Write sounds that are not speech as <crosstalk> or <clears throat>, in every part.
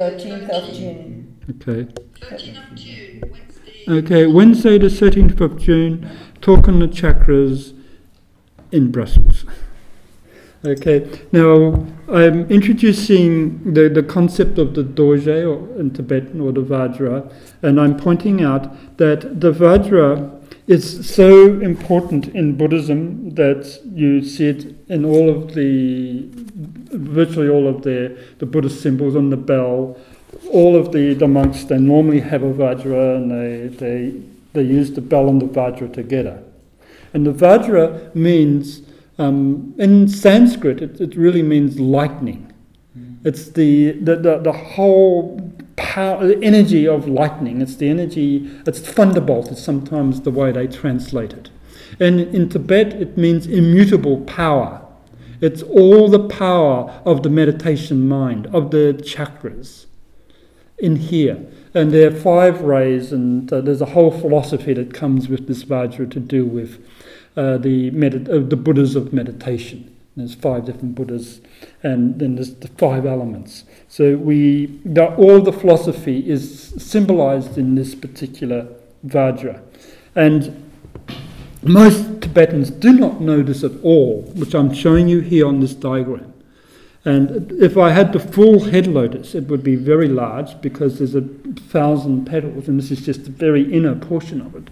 13th of June. Okay. 13th of June, Wednesday. Okay, Wednesday the 13th of June, talk on the chakras in Brussels. <laughs> Okay, now I'm introducing the, the concept of the Dorje or in Tibetan or the Vajra, and I'm pointing out that the Vajra is so important in Buddhism that you see it in all of the, virtually all of the, the Buddhist symbols on the bell. All of the, the monks, they normally have a Vajra and they, they, they use the bell and the Vajra together. And the Vajra means, um, in Sanskrit, it, it really means lightning. It's the, the, the, the whole power, energy of lightning. It's the energy, it's thunderbolt, is sometimes the way they translate it. And in Tibet, it means immutable power. It's all the power of the meditation mind, of the chakras in here. And there are five rays, and uh, there's a whole philosophy that comes with this Vajra to do with uh, the, uh, the Buddhas of meditation. There's five different Buddhas, and then there's the five elements. So we, all the philosophy is symbolized in this particular Vajra. And most Tibetans do not know this at all, which I'm showing you here on this diagram. And if I had the full head lotus, it would be very large because there's a thousand petals, and this is just the very inner portion of it.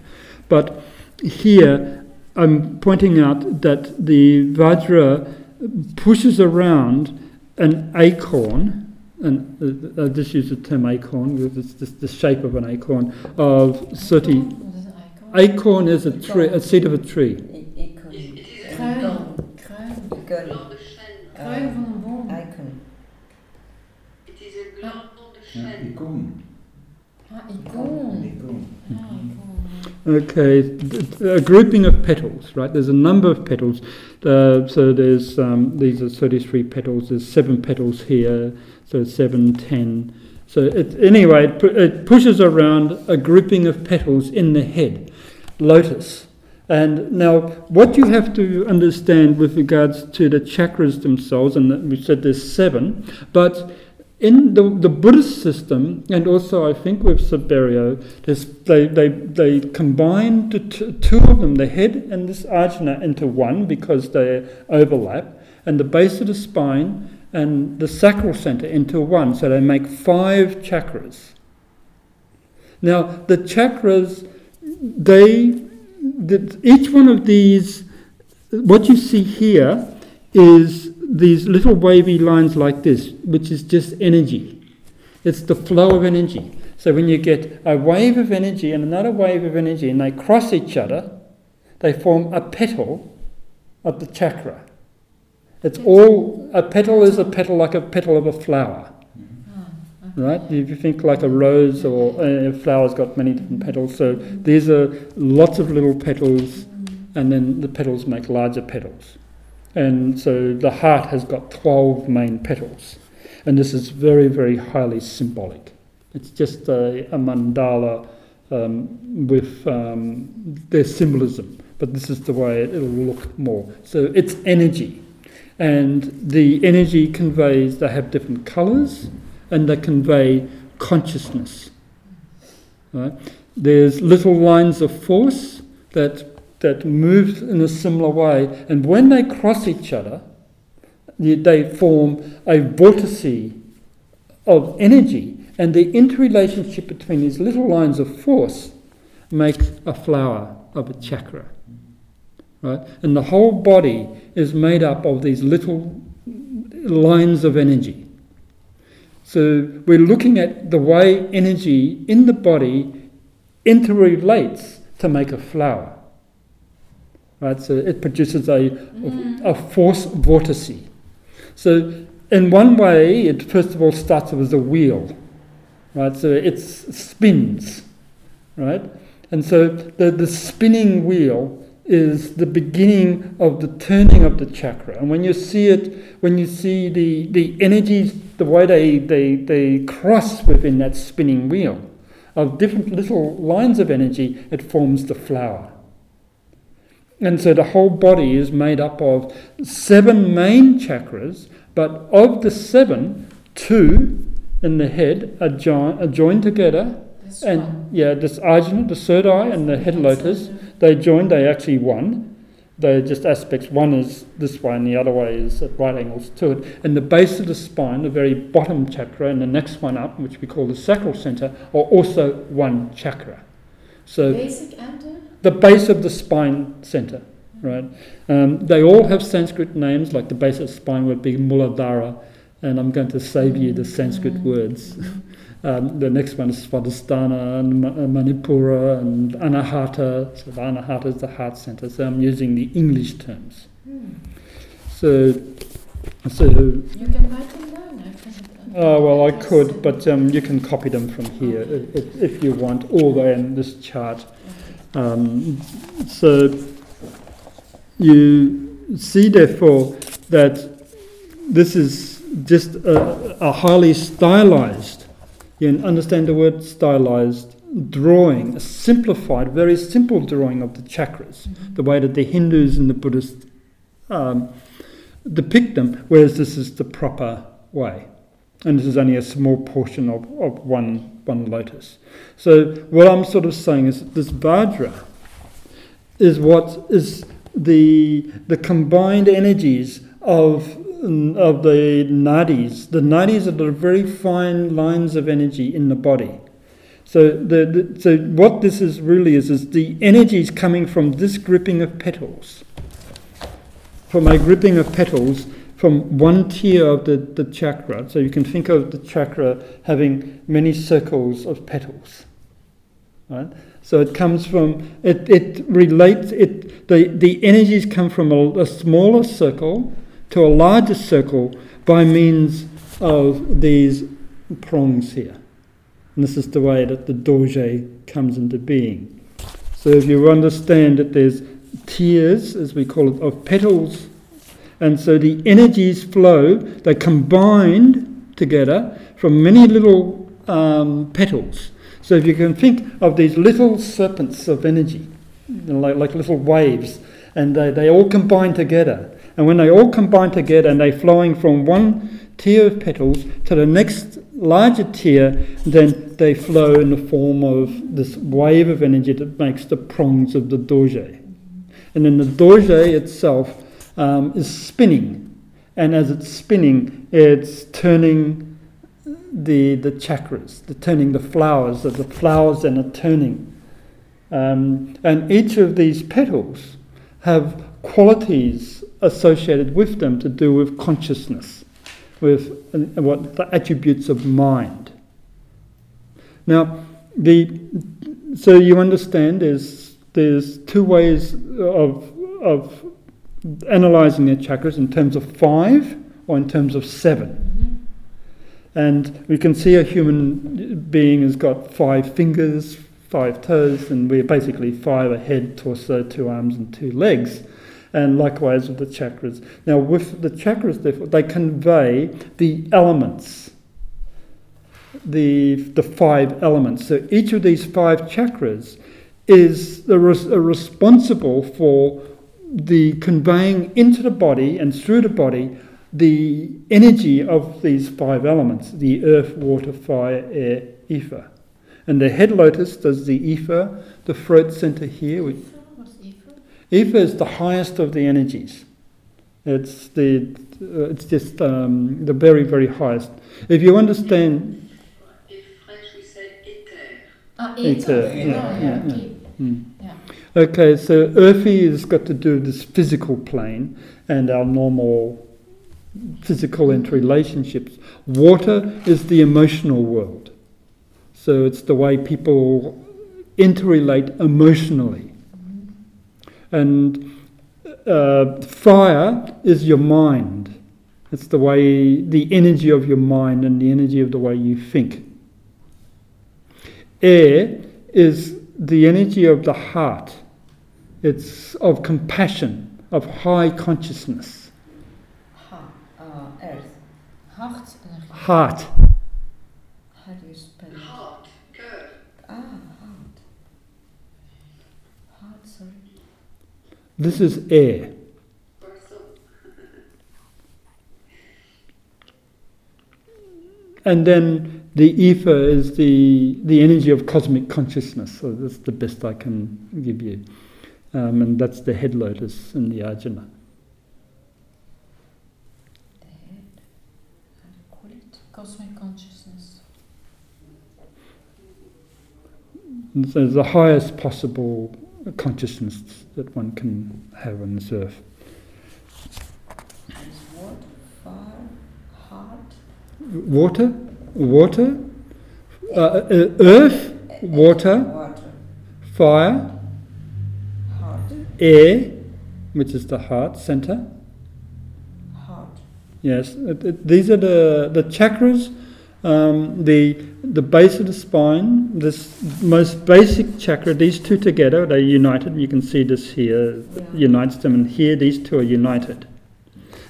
But here, I'm pointing out that the Vajra pushes around an acorn, and uh, I just use the term acorn because it's the shape of an acorn, of 30. Wat is een icon? Acorn? Is a tree, a seed of a tree. I- Icon. Okay, a grouping of petals, right? There's a number of petals. Uh, so there's um, these are 33 petals. There's seven petals here, so seven, ten. So it, anyway, it, pu- it pushes around a grouping of petals in the head, lotus. And now, what you have to understand with regards to the chakras themselves, and we said there's seven, but in the, the Buddhist system, and also I think with there's, they, they, they combine the t- two of them, the head and this ajna, into one because they overlap, and the base of the spine and the sacral center into one, so they make five chakras. Now, the chakras, they, the, each one of these, what you see here is these little wavy lines like this, which is just energy. It's the flow of energy. So when you get a wave of energy and another wave of energy and they cross each other, they form a petal of the chakra. It's all, a petal is a petal like a petal of a flower. Ah, right? If you think like a rose or a flower's got many different petals, so these are lots of little petals, and then the petals make larger petals. And so the heart has got 12 main petals. And this is very, very highly symbolic. It's just a, a mandala um, with um, their symbolism, but this is the way it'll look more. So it's energy. And the energy conveys, they have different colours and they convey consciousness. Right? There's little lines of force that that moves in a similar way, and when they cross each other, they form a vortice of energy, and the interrelationship between these little lines of force makes a flower of a chakra. Right? And the whole body is made up of these little lines of energy. So we're looking at the way energy in the body interrelates to make a flower. Right, so it produces a, a force vortice. So, in one way, it first of all starts as a wheel, right? So it spins, right? And so the, the spinning wheel is the beginning of the turning of the chakra. And when you see it, when you see the, the energies, the way they, they, they cross within that spinning wheel of different little lines of energy, it forms the flower. And so the whole body is made up of seven main chakras, but of the seven, two in the head are, join, are joined together, This and one. yeah, this Ajna, the third eye, and the head lotus, they join. They actually one. They're just aspects. One is this way, and the other way is at right angles to it. And the base of the spine, the very bottom chakra, and the next one up, which we call the sacral center, are also one chakra. So Basic and the base of the spine center, right? Um, they all have Sanskrit names, like the base of the spine would be Muladhara, and I'm going to save you the Sanskrit words. <laughs> Um, the next one is Svadhisthana and uh, Manipura and Anahata. So the Anahata is the heart center. So I'm using the English terms. Hmm. So, so You can write them down. Uh, well, I could, but um, you can copy them from here if, if- if you want, or they're in this chart. Um, so you see, therefore, that this is just a, a highly stylized, you understand the word stylized, drawing, a simplified, very simple drawing of the chakras, the way that the Hindus and the Buddhists um, depict them, whereas this is the proper way. And this is only a small portion of, of one, one lotus. So, what I'm sort of saying is this Vajra is what is the, the combined energies of, of the nadis. The nadis are the very fine lines of energy in the body. So, the, the, so what this is really is, is the energies coming from this gripping of petals, from a gripping of petals from one tier of the, the chakra. So you can think of the chakra having many circles of petals. Right? So it comes from, it, it relates, it, the, the energies come from a, a smaller circle to a larger circle by means of these prongs here. And this is the way that the dorje comes into being. So if you understand that there's tiers, as we call it, of petals, and so the energies flow, they combined together from many little um, petals. So if you can think of these little serpents of energy, you know, like, like little waves, and they, they all combine together. And when they all combine together and they're flowing from one tier of petals to the next larger tier, then they flow in the form of this wave of energy that makes the prongs of the dorje. And then the dorje itself um, is spinning. And as it's spinning, it's turning the, the chakras, the turning the flowers, the flowers then are turning. Um, and each of these petals have qualities associated with them to do with consciousness, with uh, what the attributes of mind. Now, the so you understand there's there's two ways of of analyzing the chakras in terms of five or in terms of seven. Mm-hmm. And we can see a human being has got five fingers, five toes, and we're basically five a head, torso, two arms, and two legs. And likewise with the chakras. Now, with the chakras, therefore, they convey the elements, the, the five elements. So each of these five chakras is res- responsible for the conveying into the body and through the body the energy of these five elements the earth, water, fire, air, ether. And the head lotus does the ether, the throat center here. Which, Ether? ether is the highest of the energies. It's the uh, it's just um, the very very highest. If you understand, In French, we say éther. Ah, Ether, Ether. yeah, yeah, yeah, yeah. okay. Okay, so earthy has got to do with this physical plane and our normal physical interrelationships. Water is the emotional world. So it's the way people interrelate emotionally. And uh, fire is your mind. It's the way, the energy of your mind and the energy of the way you think. Air is the energy of the heart. It's of compassion, of high consciousness. Ha, uh, earth. Heart. How do you spell it? Heart, cœur. Ah, heart. Heart, sorry. This is air. And then the ether is the the energy of cosmic consciousness. So that's the best I can give you, um, and that's the head lotus in the ajna. The head. How do you call it? Cosmic consciousness. So the highest possible consciousness that one can have on this earth. Is what? Fire? Heart? Water, water, uh, uh, earth, water, Water. fire, Air, which is the heart center. Heart. Yes, it, it- these are the the chakras. Um, the the base of the spine, this most basic chakra. These two together, they're united. You can see this here Yeah. unites them, and here these two are united.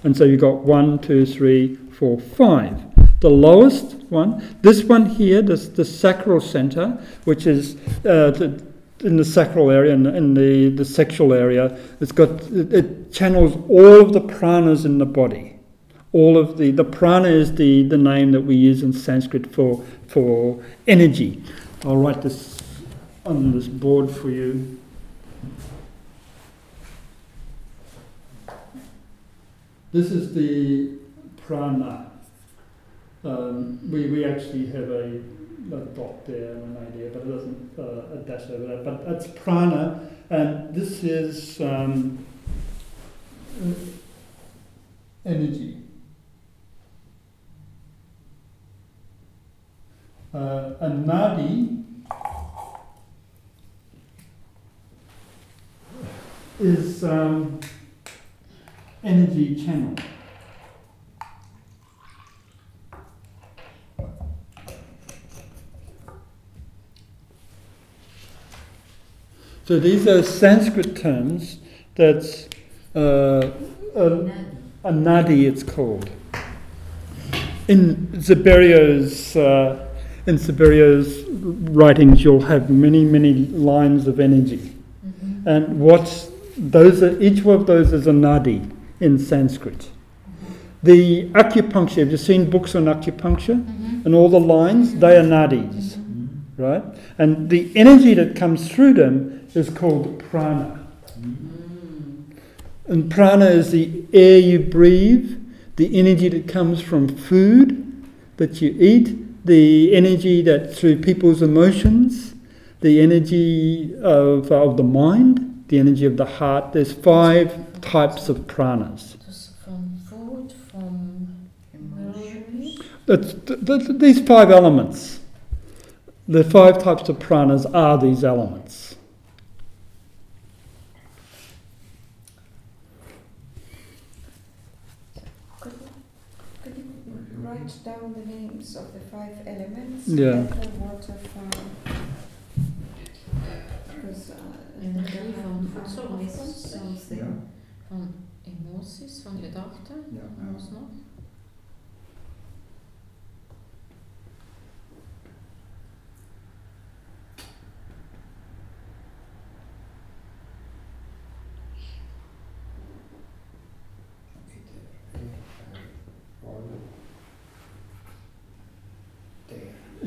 And so you've got one, two, three, four, five. The lowest one, this one here, this the sacral center, which is uh, the, in the sacral area and in the, the sexual area, it's got it, it channels all of the pranas in the body. All of the the prana is the, the name that we use in Sanskrit for for energy. I'll write this on this board for you. This is the prana. Um, we, we actually have a, a dot there and an idea, but it doesn't uh, dash over that. But that's prana, and this is um, uh, energy. Uh, a nadi is um, energy channel. So these are Sanskrit terms that's uh, a, a nadi, it's called. In Zaberio's, uh, in Zaberio's writings, you'll have many, many lines of energy. Mm-hmm. And what's those are, each one of those is a nadi in Sanskrit. The acupuncture, have you seen books on acupuncture? Mm-hmm. And all the lines, they are nadis, right? And the energy that comes through them is called prana. And prana is the air you breathe, the energy that comes from food that you eat, the energy that through people's emotions, the energy of, of the mind, the energy of the heart. There's five types of pranas. From food, from emotions. That's, th- th- these five elements, the five types of pranas are these elements. Could you, could you write down the names of the five elements? Yeah. Water, water, fire. Because uh, Energie the van fire voedsel was is something. Ja. Van emoties, van gedachten. Ja. Wat nog?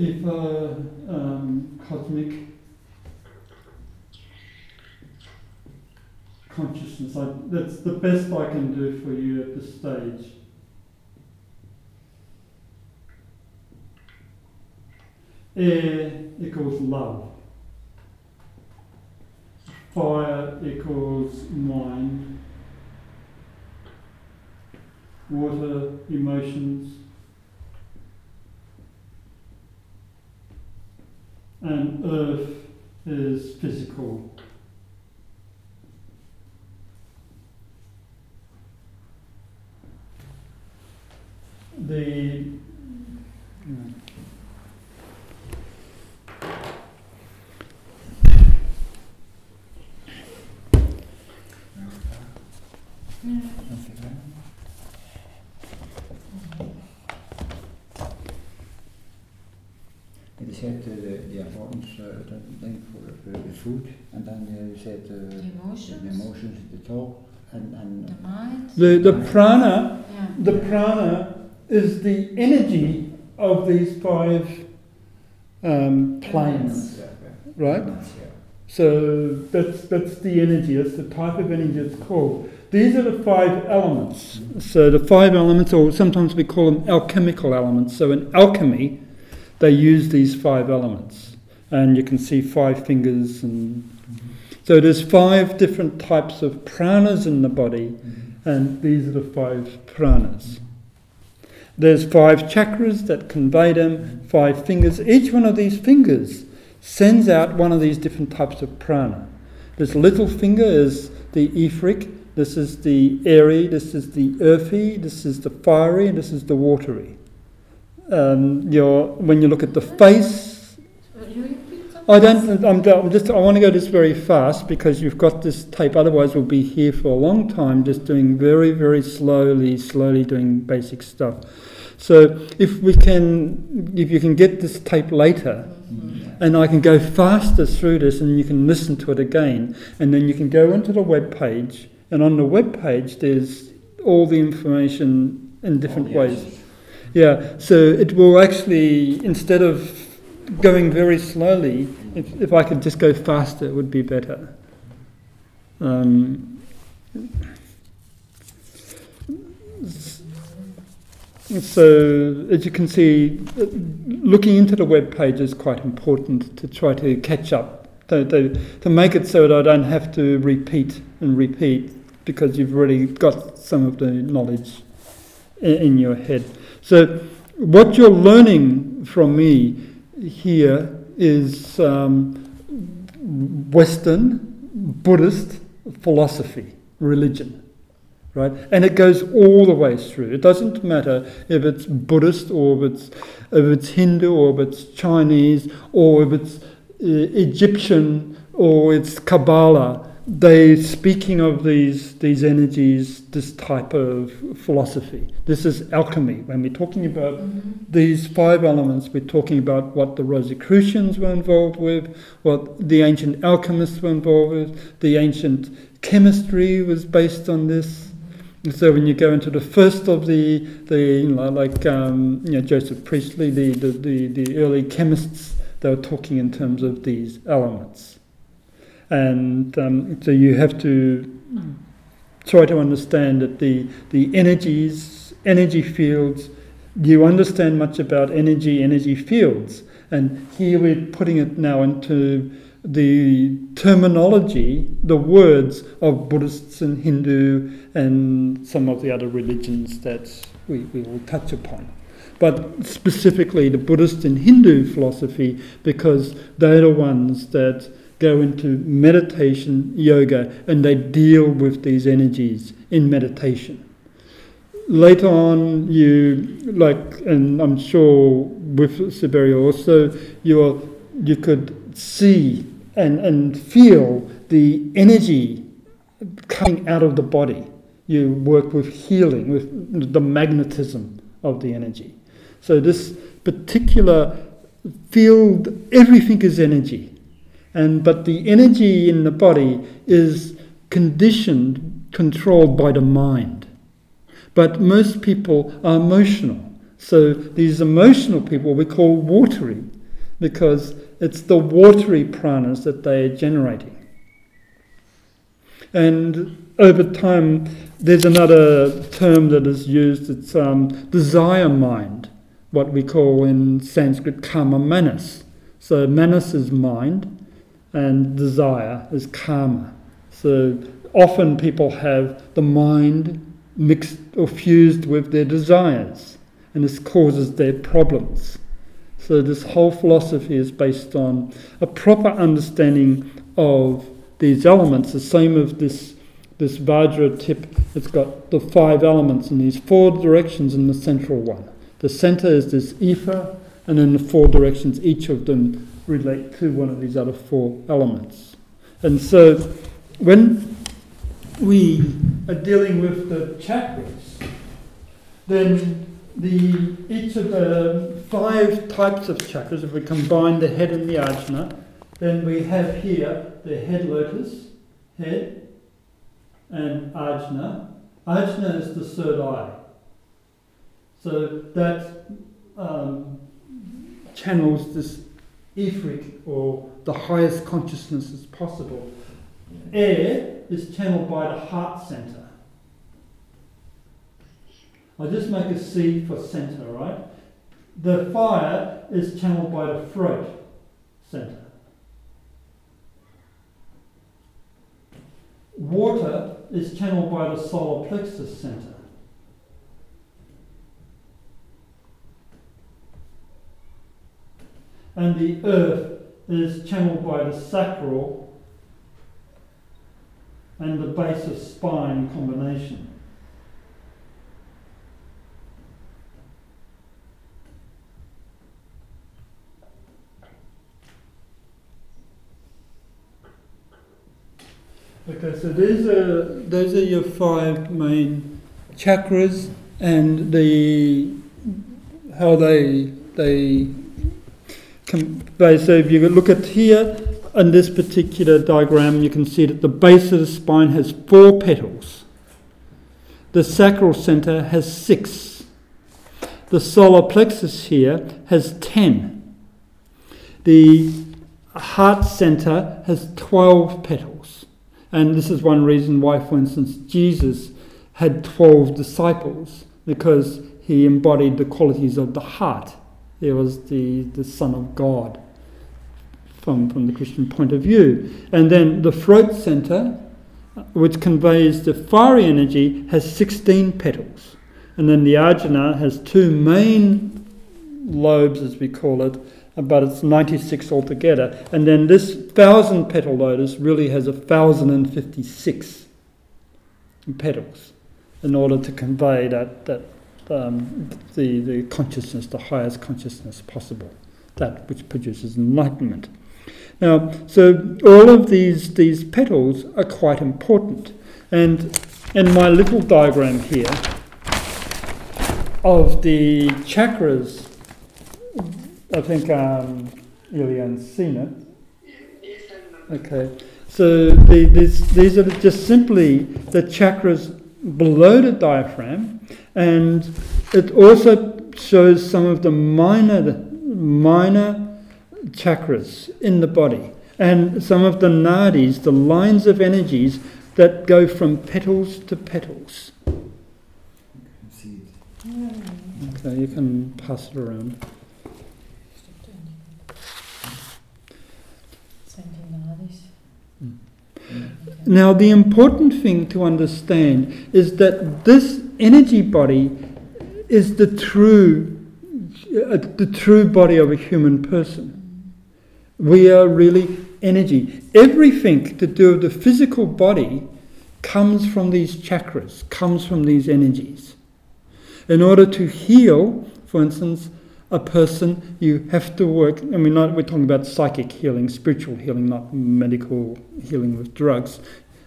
If uh, um, cosmic consciousness, I, that's the best I can do for you at this stage. Air equals love. Fire equals mind. Water, emotions. And earth is physical. The. Je zet uh, ja, voor ons, uh, dan denk ik voor uh, de food, en dan je zet uh, The de emotions. emotions, de talk, en, en The mind. the, the prana Ja. the prana is the energy of these five um, planes, Yeah, yeah. right? Yeah. So that's that's the energy. That's the type of energy it's called. These are the five elements. So the five elements, or sometimes we call them alchemical elements. So in alchemy, they use these five elements, and you can see five fingers, and mm-hmm. so there's five different types of pranas in the body, mm-hmm. and these are the five pranas. There's five chakras that convey them, five fingers. Each one of these fingers sends out one of these different types of prana. This little finger is the etheric, this is the airy, this is the earthy, this is the fiery, and this is the watery. Um, your, when you look at the face, You repeat that? I don't. I'm, I'm just. I want to go this very fast because you've got this tape. Otherwise, we'll be here for a long time, just doing very, very slowly, slowly doing basic stuff. So, if we can, if you can get this tape later, and I can go faster through this, and you can listen to it again, and then you can go into the web page, and on the web page, there's all the information in different Oh, yes. ways. Yeah. So it will actually, instead of going very slowly, if, if I could just go faster, it would be better. Um, so, as you can see, looking into the web page is quite important to try to catch up, to, to, to make it so that I don't have to repeat and repeat because you've already got some of the knowledge in, in your head. So, what you're learning from me here is um, Western Buddhist philosophy, religion, right? And it goes all the way through. It doesn't matter if it's Buddhist or if it's if it's Hindu or if it's Chinese or if it's uh, Egyptian or it's Kabbalah. They speaking of these these energies, this type of philosophy. This is alchemy. When we're talking about these five elements, we're talking about what the Rosicrucians were involved with, what the ancient alchemists were involved with, the ancient chemistry was based on this. And so when you go into the first of the, the you know, like um, you know, Joseph Priestley, the, the, the, the early chemists, they were talking in terms of these elements. And um, so you have to try to understand that the, the energies, energy fields, you understand much about energy, energy fields. And here we're putting it now into the terminology, the words of Buddhists and Hindu and some of the other religions that we, we will touch upon. But specifically the Buddhist and Hindu philosophy, because they're the ones that go into meditation, yoga, and they deal with these energies in meditation. Later on you like and i'm sure with siberia also you're you could see and and feel the energy coming out of the body. You work with healing with the magnetism of the energy. So this particular field everything is energy and but the energy in the body is conditioned controlled by the mind but most people are emotional. So these emotional people we call watery because it's the watery pranas that they are generating. And over time, there's another term that is used, it's um, desire mind, what we call in Sanskrit kama manas. So manas is mind and desire is kama. So often people have the mind mixed or fused with their desires, and this causes their problems. So, this whole philosophy is based on a proper understanding of these elements, the same as this, this Vajra tip. It's got the five elements in these four directions in the central one. The center is this ether, and then the four directions, each of them relate to one of these other four elements. And so, when we are dealing with the chakras, then the each of the five types of chakras, if we combine the head and the ajna, then we have here the head lotus, head, and ajna. Ajna is the third eye. So that um, channels this etheric or the highest consciousness as possible. Air is channeled by the heart center. I'll just make a C for center, right? The fire is channeled by the throat center. Water is channeled by the solar plexus center. And the earth is channeled by the sacral and the base of spine combination. Okay, so these are those are your five main chakras and the how they they. So if you look at here in this particular diagram, you can see that the base of the spine has four petals. The sacral center has six. The solar plexus here has ten. The heart center has twelve petals. And this is one reason why, for instance, Jesus had 12 disciples, because he embodied the qualities of the heart. He was the, the Son of God from, from the Christian point of view. And then the throat center, uh, which conveys the fiery energy, has 16 petals. And then the ajna has two main lobes, as we call it, but it's 96 altogether. And then this thousand petal lotus really has a thousand and fifty-six petals in order to convey that, that um, the, the consciousness, the highest consciousness possible, that which produces enlightenment. Now, so all of these, these petals are quite important. And in my little diagram here of the chakras I think um, Ilian's seen it. Okay, so the, these, these are just simply the chakras below the diaphragm, and it also shows some of the minor, minor chakras in the body, and some of the nadis, the lines of energies that go from petals to petals. Okay, you can pass it around. Stop doing it. Zijn die nadis? Mm. Now, the important thing to understand is that this energy body is the true, uh, the true body of a human person. We are really energy. Everything to do with the physical body comes from these chakras, comes from these energies. In order to heal, for instance, a person, you have to work. Mean, not, we're talking about psychic healing, spiritual healing, not medical healing with drugs.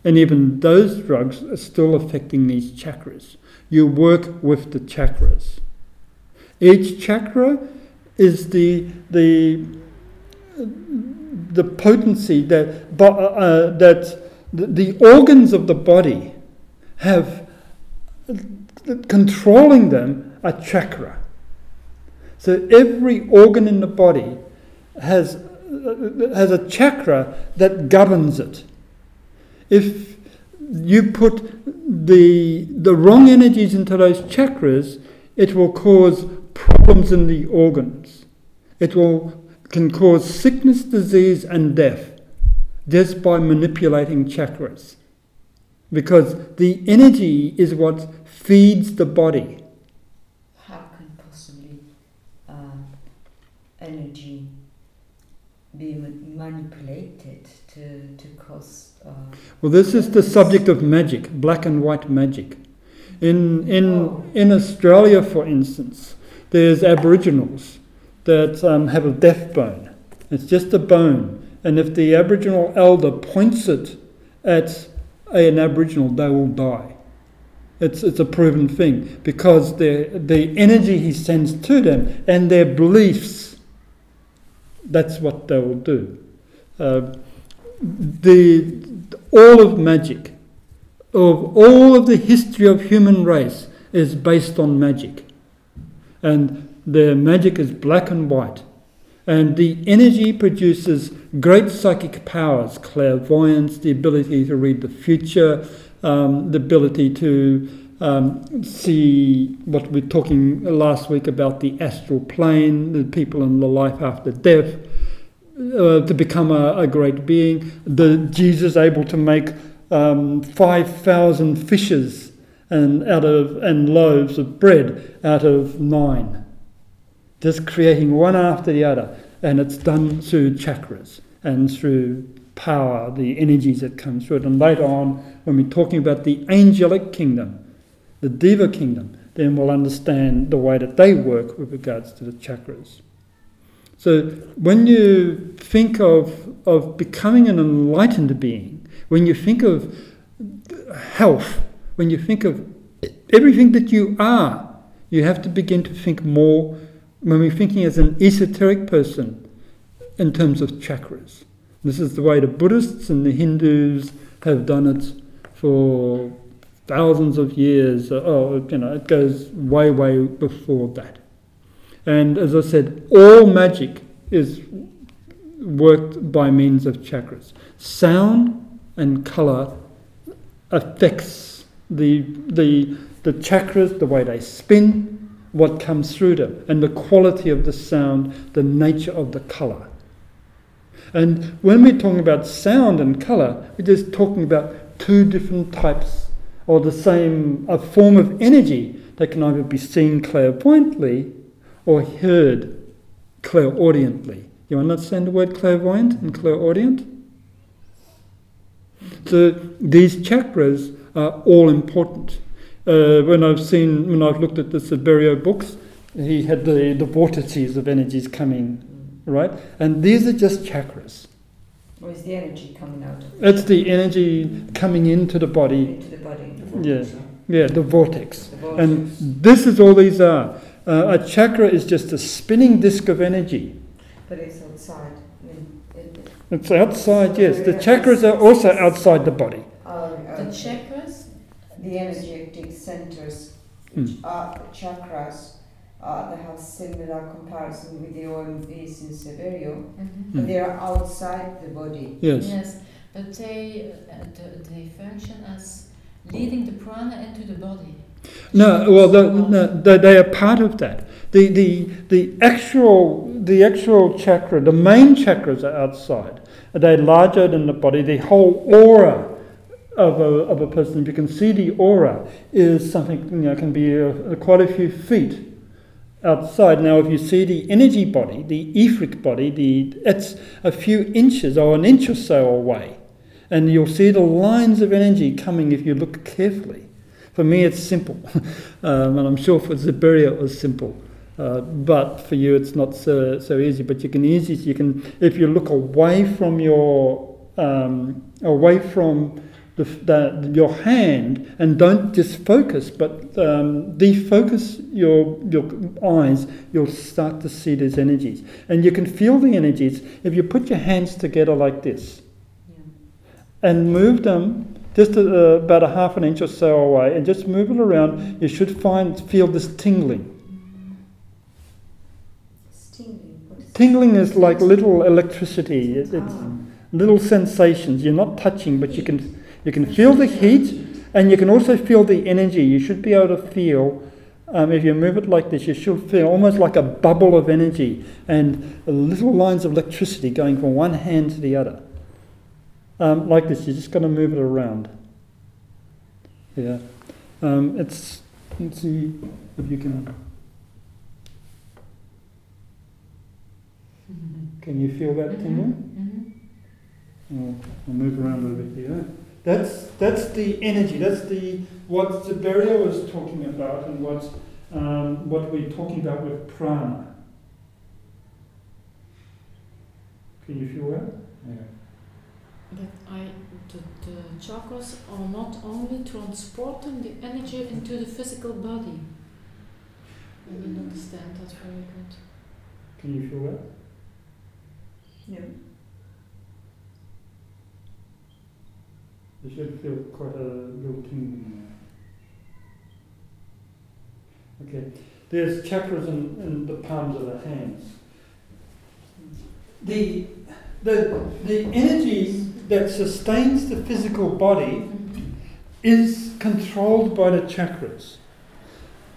And even those drugs are still affecting these chakras. You work with the chakras. Each chakra is the the the potency that uh, uh, that the, organs of the body have controlling them a chakra. So every organ in the body has uh, uh, has a chakra that governs it. If you put the the wrong energies into those chakras, it will cause problems in the organs. It will can cause sickness, disease, and death just by manipulating chakras. Because the energy is what feeds the body. How can possibly uh, energy be manipulated to, to cause? Uh, Well, this is the subject of magic, black and white magic. In, in, Oh. in Australia, for instance, there's Aboriginals that um, have a death bone. It's just a bone. And if the Aboriginal elder points it at an Aboriginal, they will die. It's, it's a proven thing because the, the energy he sends to them and their beliefs, that's what they will do. Uh, the, all of magic, of all of the history of human race, is based on magic. And the magic is black and white. And the energy produces great psychic powers, clairvoyance, the ability to read the future, um, the ability to um, see what we we're talking last week about the astral plane, the people in the life after death, uh, to become a, a, great being. The Jesus able to make um, five thousand fishes and out of and loaves of bread out of nine, just creating one after the other, and it's done through chakras and through power, the energies that come through it. And later on, when we're talking about the angelic kingdom, the Deva kingdom, then we'll understand the way that they work with regards to the chakras. So when you think of, of becoming an enlightened being, when you think of health, when you think of everything that you are, you have to begin to think more, when we're thinking as an esoteric person, in terms of chakras. This is the way the Buddhists and the Hindus have done it for thousands of years. Oh, you know, it goes way, way before that. And as I said, all magic is worked by means of chakras. Sound and color affects the, the, the chakras, the way they spin, what comes through them, and the quality of the sound, the nature of the color. And when we're talking about sound and color, we're just talking about two different types or the same a form of energy that can either be seen clairvoyantly or heard clairaudiently. You want to understand the word clairvoyant and clairaudient? So these chakras are all important. Uh, when I've seen, when I've looked at the Siberio books, he had the, the vortices of energies coming, right? And these are just chakras. Or is the energy coming out? It's the energy coming into the body. Into the body. Yeah, yeah, the vortex. The vortex. And this is all these are. Uh, a chakra is just a spinning disk of energy. But it's outside. I mean, it, It's outside, yes. The chakras are also outside the body. are, The chakras, the energetic centers, which are chakras, uh, they have similar comparison with the OMVs in Severio, Mhm. but they are outside the body. Yes. yes, but they, uh, they function as leading the prana into the body. No, well, the, no, they, they are part of that. The, the, the, actual, the actual chakra, the main chakras are outside. They're larger than the body. The whole aura of a, of a person, if you can see the aura, is something, you know, can be uh quite a few feet outside. Now, if you see the energy body, the etheric body, the, it's a few inches or an inch or so away. And you'll see the lines of energy coming if you look carefully. For me, it's simple, <laughs> um, and I'm sure for Ziberia it was simple. Uh, but for you, it's not so, so easy. But you can easy, you can if you look away from your um, away from the, the, your hand and don't just focus, but um, defocus your your eyes, you'll start to see these energies, and you can feel the energies if you put your hands together like this and move them just uh, about a half an inch or so away and just move it around, you should find feel this tingling. Is Tingling is like little electricity. It, it's Ah. little sensations. You're not touching, but you can you can feel the heat, and you can also feel the energy. You should be able to feel. Um, if you move it like this, you should feel almost like a bubble of energy and little lines of electricity going from one hand to the other. Um, like this, you're just going to move it around. Yeah. Um, it's, let's see if you can. Can you feel that tingling? Mhm. Oh, I'll move around a little bit here. That's that's the energy. That's the what Siberia was talking about, and what um, what we're talking about with prana. Can you feel that? Yeah. But I, the, the chakras are not only transporting the energy into the physical body. I didn't understand that very good. Can you feel that? Yeah. You should feel quite a little tingling there. Okay. There's chakras in, in the palms of the hands. the, the, the energy that sustains the physical body is controlled by the chakras.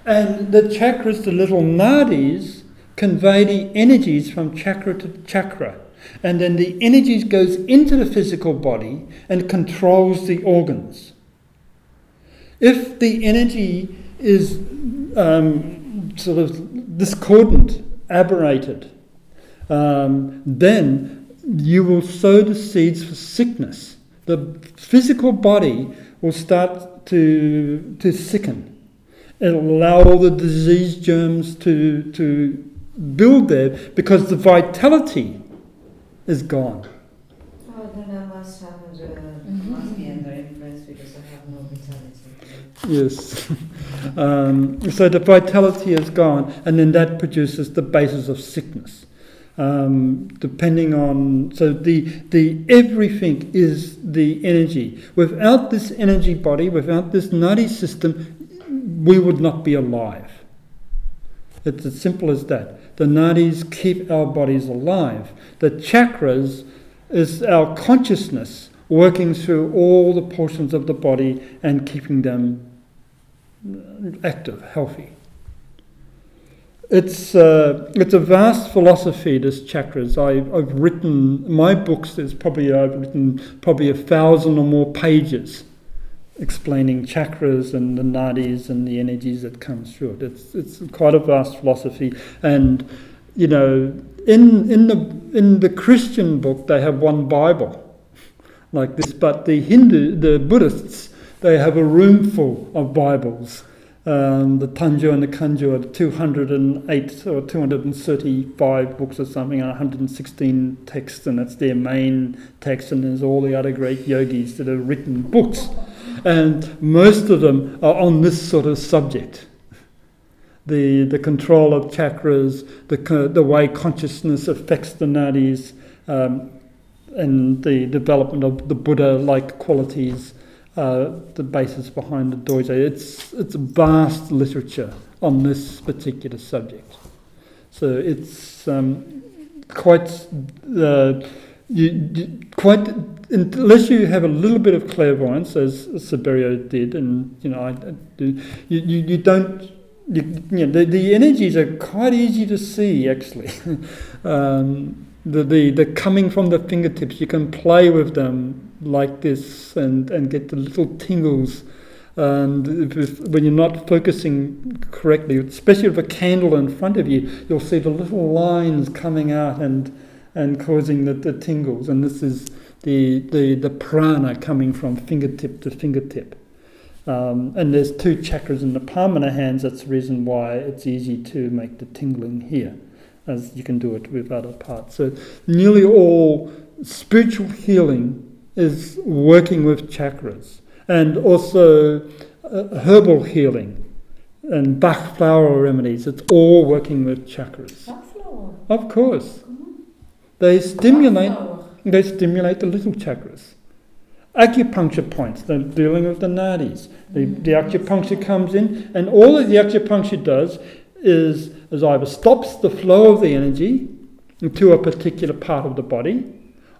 And the chakras, the little nadis, convey the energies from chakra to chakra. And then the energies goes into the physical body and controls the organs. If the energy is um, sort of discordant, aberrated, um, then you will sow the seeds for sickness. The physical body will start to, to sicken. It'll allow all the disease germs to, to build there because the vitality is gone. Oh, then I must have uh, must be under influence because I have no vitality. Yes. <laughs> um, so the vitality is gone, and then that produces the basis of sickness. Um, depending on so the the everything is the energy. Without this energy body, without this nadi system, we would not be alive. It's as simple as that. The nadis keep our bodies alive. The chakras is our consciousness working through all the portions of the body and keeping them active, healthy. It's, uh, it's a vast philosophy, this chakras. I, I've written, my books, there's probably, I've written probably a thousand or more pages explaining chakras and the nadis and the energies that come through it. It's, it's quite a vast philosophy. And, you know, in, in, the, in the Christian book, they have one Bible like this, but the Hindu, the Buddhists, they have a room full of Bibles. Um, the Tanjur and the Kanjur are 208 or 235 books or something, and 116 texts, and that's their main text, and there's all the other great yogis that have written books. And most of them are on this sort of subject the, the control of chakras, the, the way consciousness affects the nadis, um, and the development of the Buddha like qualities, uh, the basis behind the dorje. It's, it's vast literature on this particular subject. So it's um, quite, uh, you, you, quite, unless you have a little bit of clairvoyance, as Saberio did, and you know, I, I do, you, you, you don't you, you know, the, the energies are quite easy to see actually. <laughs> um, the, the, the coming from the fingertips, you can play with them like this and, and get the little tingles. And if, when you're not focusing correctly, especially with a candle in front of you, you'll see the little lines coming out and, and causing the, the tingles. And this is the, the, the prana coming from fingertip to fingertip. Um, and there's two chakras in the palm of the hands. That's the reason why it's easy to make the tingling here, as you can do it with other parts. So nearly all spiritual healing is working with chakras, and also uh, herbal healing and Bach flower remedies. It's all working with chakras. Sunflower. Of course, they stimulate. They stimulate the little chakras acupuncture points, they're dealing with the nadis. The, the acupuncture comes in, and all that the acupuncture does is, is either stops the flow of the energy into a particular part of the body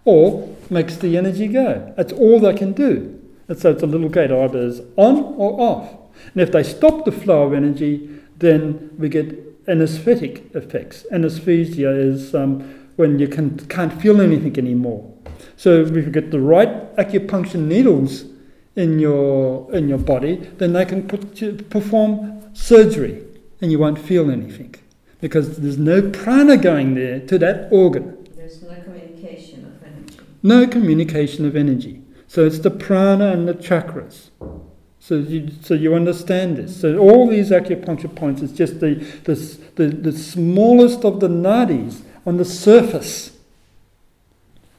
or makes the energy go. That's all they can do. And so it's a little gate, either is on or off. And if they stop the flow of energy, then we get anesthetic effects. Anesthesia is um, when you can, can't feel anything anymore. So if you get the right acupuncture needles in your in your body, then they can put, perform surgery, and you won't feel anything because there's no prana going there to that organ. There's no communication of energy. No communication of energy. So it's the prana and the chakras. So you, so you understand this. So all these acupuncture points is just the, the, the, the smallest of the nadis on the surface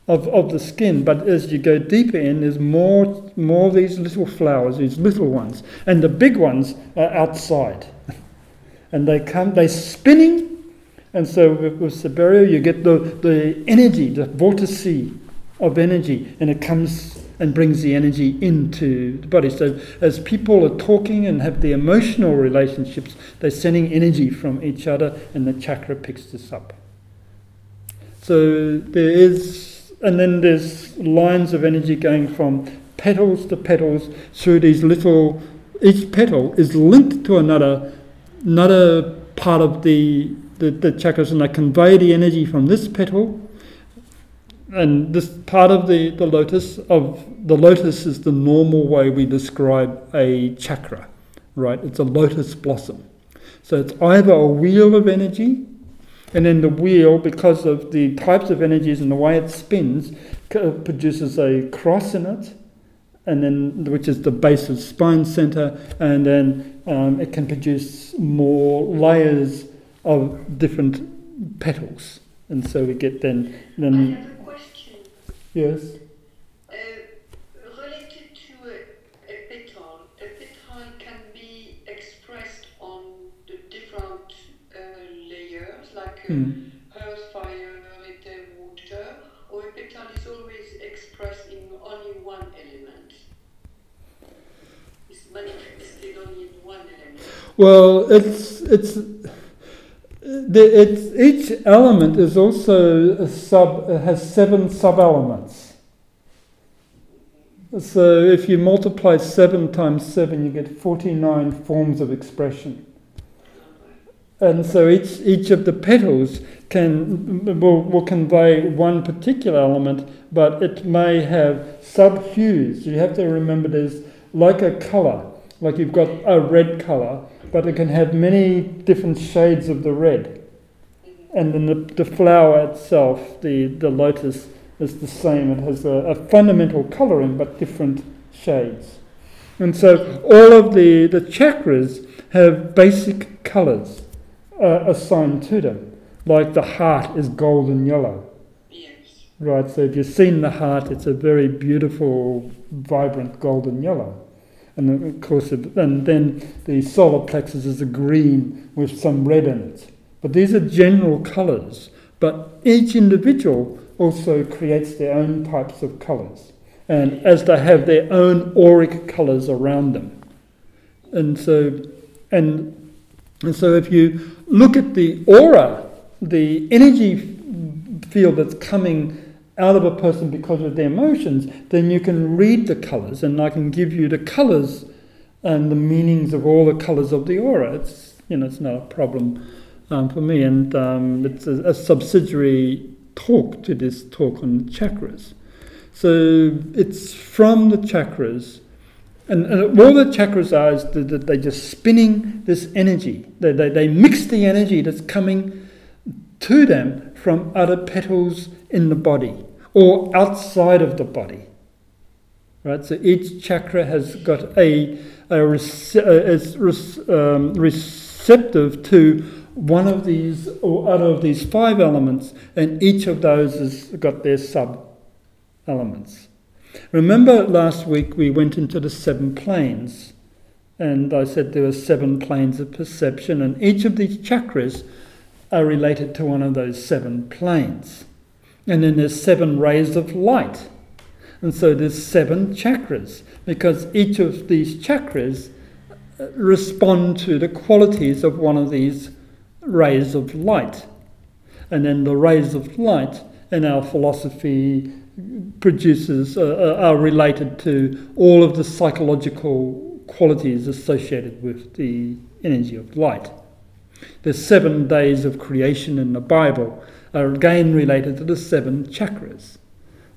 of, of the skin, but as you go deeper in, there's more more of these little flowers, these little ones, and the big ones are outside, and they come, they spinning, and so with, with Saberio you get the the energy, the vortice of energy, and it comes and brings the energy into the body. So as people are talking and have the emotional relationships, they're sending energy from each other, and the chakra picks this up. So there is, and then there's lines of energy going from petals to petals through these little. Each petal is linked to another, another part of the the, the chakras, and they convey the energy from this petal. And this part of the, the lotus of the lotus is the normal way we describe a chakra, right? It's a lotus blossom. So it's either a wheel of energy, and then the wheel, because of the types of energies and the way it spins, produces a cross in it, and then which is the base of spine center, and then um, it can produce more layers of different petals, and so we get then I then have a question. yes. Uh, related to a, a petal, a petal can be expressed on the different uh, layers, like Hmm. Well, it's it's the, it's each element is also a sub has seven sub elements. So if you multiply seven times seven, you get forty nine forms of expression. And so each each of the petals can will, will convey one particular element, but it may have sub hues. You have to remember there's like a color, like you've got a red color, but it can have many different shades of the red. And then the, the flower itself, the, the lotus, is the same. It has a, a fundamental colouring but different shades. And so all of the, the chakras have basic colours uh, assigned to them. Like the heart is golden yellow. Yes. Right, so if you've seen the heart, it's a very beautiful, vibrant golden yellow. And then, of course, it, and then the solar plexus is a green with some red in it. But these are general colours. But each individual also creates their own types of colours. And as they have their own auric colours around them. And so, and, and so if you look at the aura, the energy field that's coming out of a person because of their emotions, then you can read the colours, and I can give you the colours and the meanings of all the colours of the aura. It's you know it's not a problem um, for me, and um, it's a, a subsidiary talk to this talk on chakras. So it's from the chakras, and, and all the chakras are is that that they're just spinning this energy. They, they, they mix the energy that's coming to them from other petals in the body or outside of the body. Right, so each chakra has got a, a uh, is um, receptive to one of these or other of these five elements, and each of those has got their sub elements. Remember last week we went into the seven planes, and I said there were seven planes of perception, and each of these chakras are related to one of those seven planes. And then there's seven rays of light. And so there's seven chakras because each of these chakras uh, respond to the qualities of one of these rays of light. And then the rays of light in our philosophy produces uh, are related to all of the psychological qualities associated with the energy of light. The seven days of creation in the Bible are again related to the seven chakras.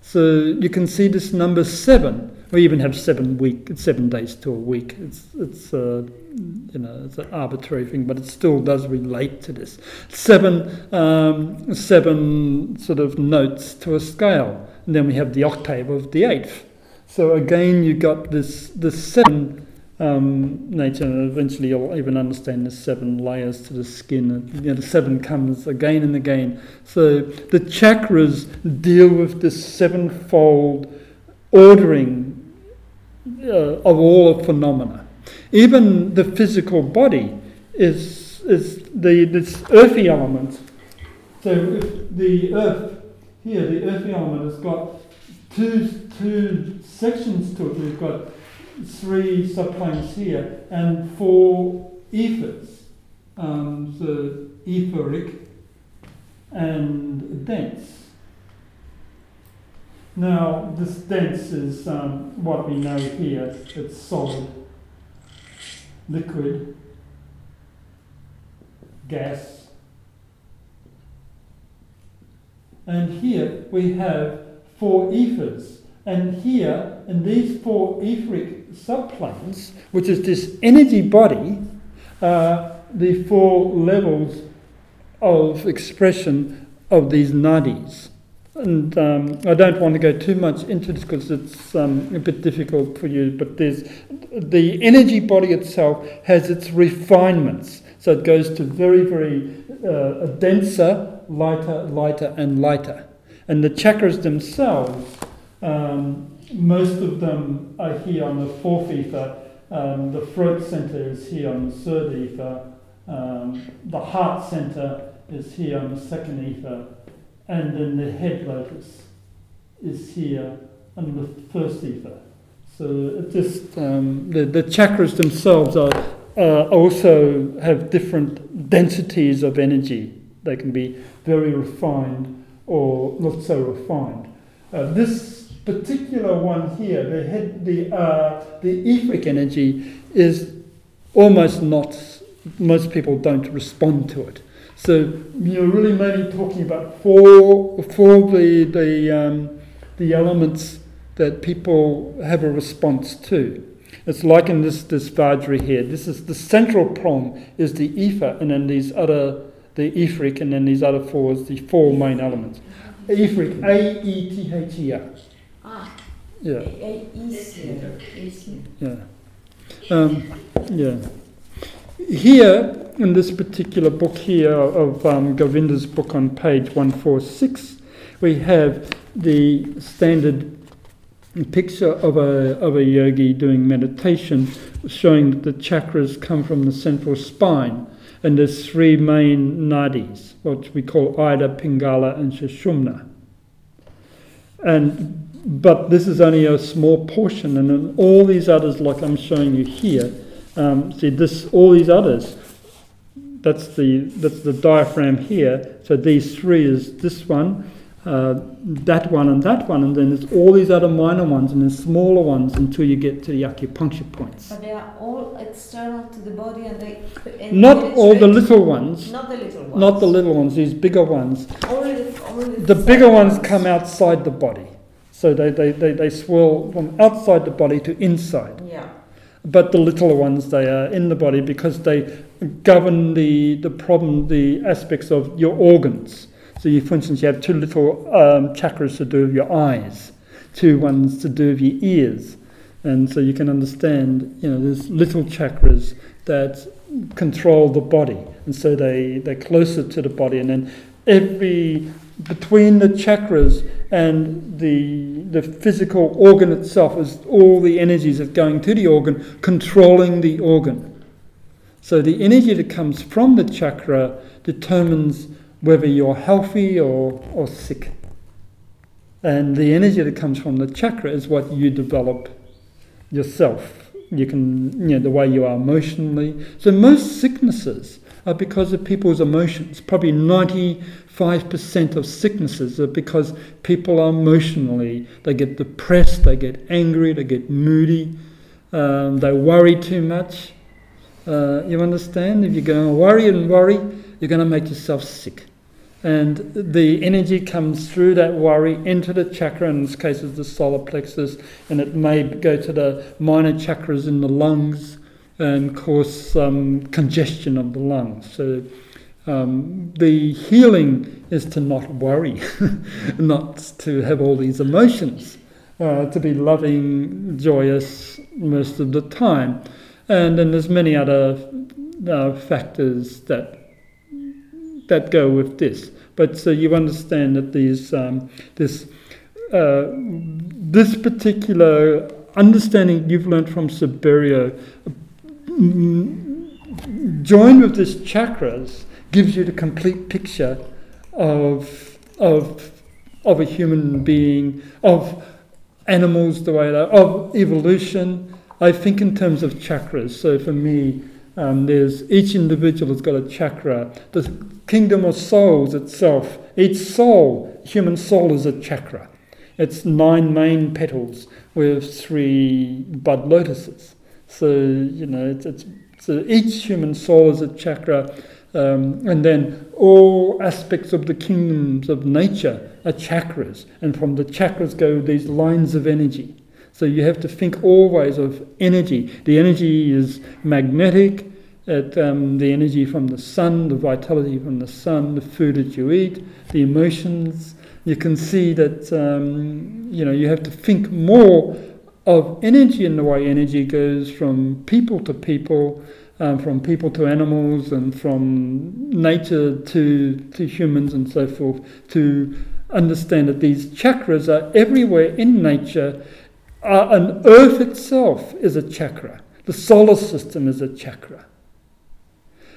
So you can see this number seven. We even have seven week, seven days to a week. It's it's uh, you know it's an arbitrary thing, but it still does relate to this. Seven um, seven sort of notes to a scale, and then we have the octave of the eighth. So again, you got this this seven um, nature, and eventually you'll even understand the seven layers to the skin. And, you know, the seven comes again and again. So the chakras deal with this sevenfold ordering uh, of all phenomena. Even the physical body is is the this earthy element. So if the earth here, the earthy element has got two two sections to it. We've got three subplanes here and four ethers. Um, so etheric, and dense. Now, this dense is um, what we know here. It's solid, liquid, gas. And here we have four ethers. And here, in these four etheric subplanes, which is this energy body, uh, the four levels of expression of these nadis. And um, I don't want to go too much into this because it's um, a bit difficult for you, but there's the energy body itself has its refinements. So it goes to very, very uh, denser, lighter, lighter, and lighter. And the chakras themselves, um, most of them are here on the fourth ether. Um, the throat center is here on the third ether. Um, the heart center is here on the second ether. And then the head lotus is here on the first ether. So just um, the, the chakras themselves are uh, also have different densities of energy. They can be very refined or not so refined. Uh, this particular one here, the head, the uh, the etheric energy is almost not. Most people don't respond to it. So you're really mainly talking about four, four the the um, the elements that people have a response to. It's like in this this Vajra here. This is the central prong is the ether, and then these other the etheric, and then these other four is the four main elements. Etheric, A E T H E R. Ah, Yeah, yeah, um, yeah. Here in this particular book here of um, Govinda's book on page one four six, we have the standard picture of a of a yogi doing meditation, showing that the chakras come from the central spine, and there's three main nadis, what we call Ida, Pingala, and Sushumna. And but this is only a small portion, and then all these others, like I'm showing you here, um, see this, all these others. That's the that's the diaphragm here. So these three is this one, uh, that one, and that one, and then there's all these other minor ones, and then smaller ones until you get to the acupuncture points. But they are all external to the body and they. and Not all the little ones, Not the little ones. not the little ones. These bigger ones. Only the, only The the bigger solid ones come outside the body. So they, they, they, they swirl from outside the body to inside. Yeah. But the littler ones, they are in the body because they govern the, the problem, the aspects of your organs. So, you, for instance, you have two little um, chakras to do with your eyes, two ones to do with your ears. And so you can understand, you know, there's little chakras that control the body. And so they, they're closer to the body. And then every, between the chakras and the, the physical organ itself is all the energies that going to the organ, controlling the organ. So the energy that comes from the chakra determines whether you're healthy or, or sick. And the energy that comes from the chakra is what you develop yourself. You can, you know, the way you are emotionally. So most sicknesses are because of people's emotions. Probably 95% of sicknesses are because people are emotionally, they get depressed, they get angry, they get moody, um, they worry too much. Uh, you understand? If you're going to worry and worry, you're going to make yourself sick. And the energy comes through that worry into the chakra, in this case it's the solar plexus, and it may go to the minor chakras in the lungs and cause some congestion of the lungs. So um, the healing is to not worry, <laughs> not to have all these emotions, uh, to be loving, joyous most of the time. And then there's many other uh, factors that that go with this. But so you understand that these um, this uh, this particular understanding you've learned from Siberia, mm, joined with this chakras, gives you the complete picture of of of a human being, of animals the way they are, of evolution. I think in terms of chakras. So for me, Um, there's each individual has got a chakra. The kingdom of souls itself, each soul, human soul, is a chakra. It's nine main petals with three bud lotuses. So you know, it's, it's so each human soul is a chakra, um, and then all aspects of the kingdoms of nature are chakras, and from the chakras go these lines of energy. So you have to think always of energy. The energy is magnetic. It, um, the energy from the sun, the vitality from the sun, the food that you eat, the emotions. You can see that um, you know you have to think more of energy in the way energy goes from people to people, um, from people to animals, and from nature to to humans and so forth. To understand that these chakras are everywhere in nature. Uh, and Earth itself is a chakra. The solar system is a chakra.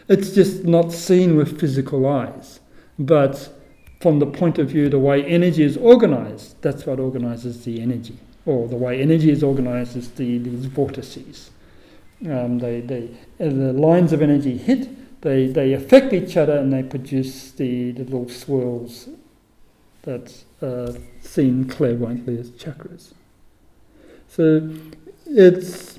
It's just not seen with physical eyes, but from the point of view the way energy is organized, that's what organizes the energy or the way energy is organized is the, these vortices. Um, they, they, the lines of energy hit, they, they affect each other, and they produce the, the little swirls that's uh, seen clairvoyantly as chakras. So it's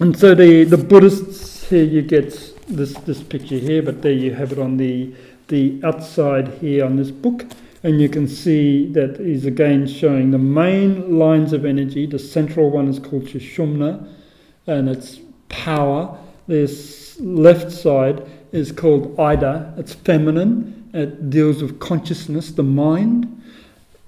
and so the, the Buddhists here you get this this picture here, but there you have it on the the outside here on this book. And you can see that is again showing the main lines of energy. The central one is called Sushumna, and it's power. This left side is called Ida, it's feminine, it deals with consciousness, the mind.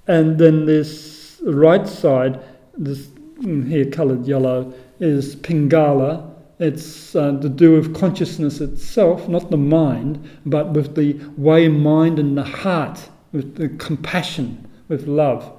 And then this right side, this here coloured yellow, is Pingala. It's uh, to do with consciousness itself, not the mind, but with the way mind and the heart with the compassion, with love,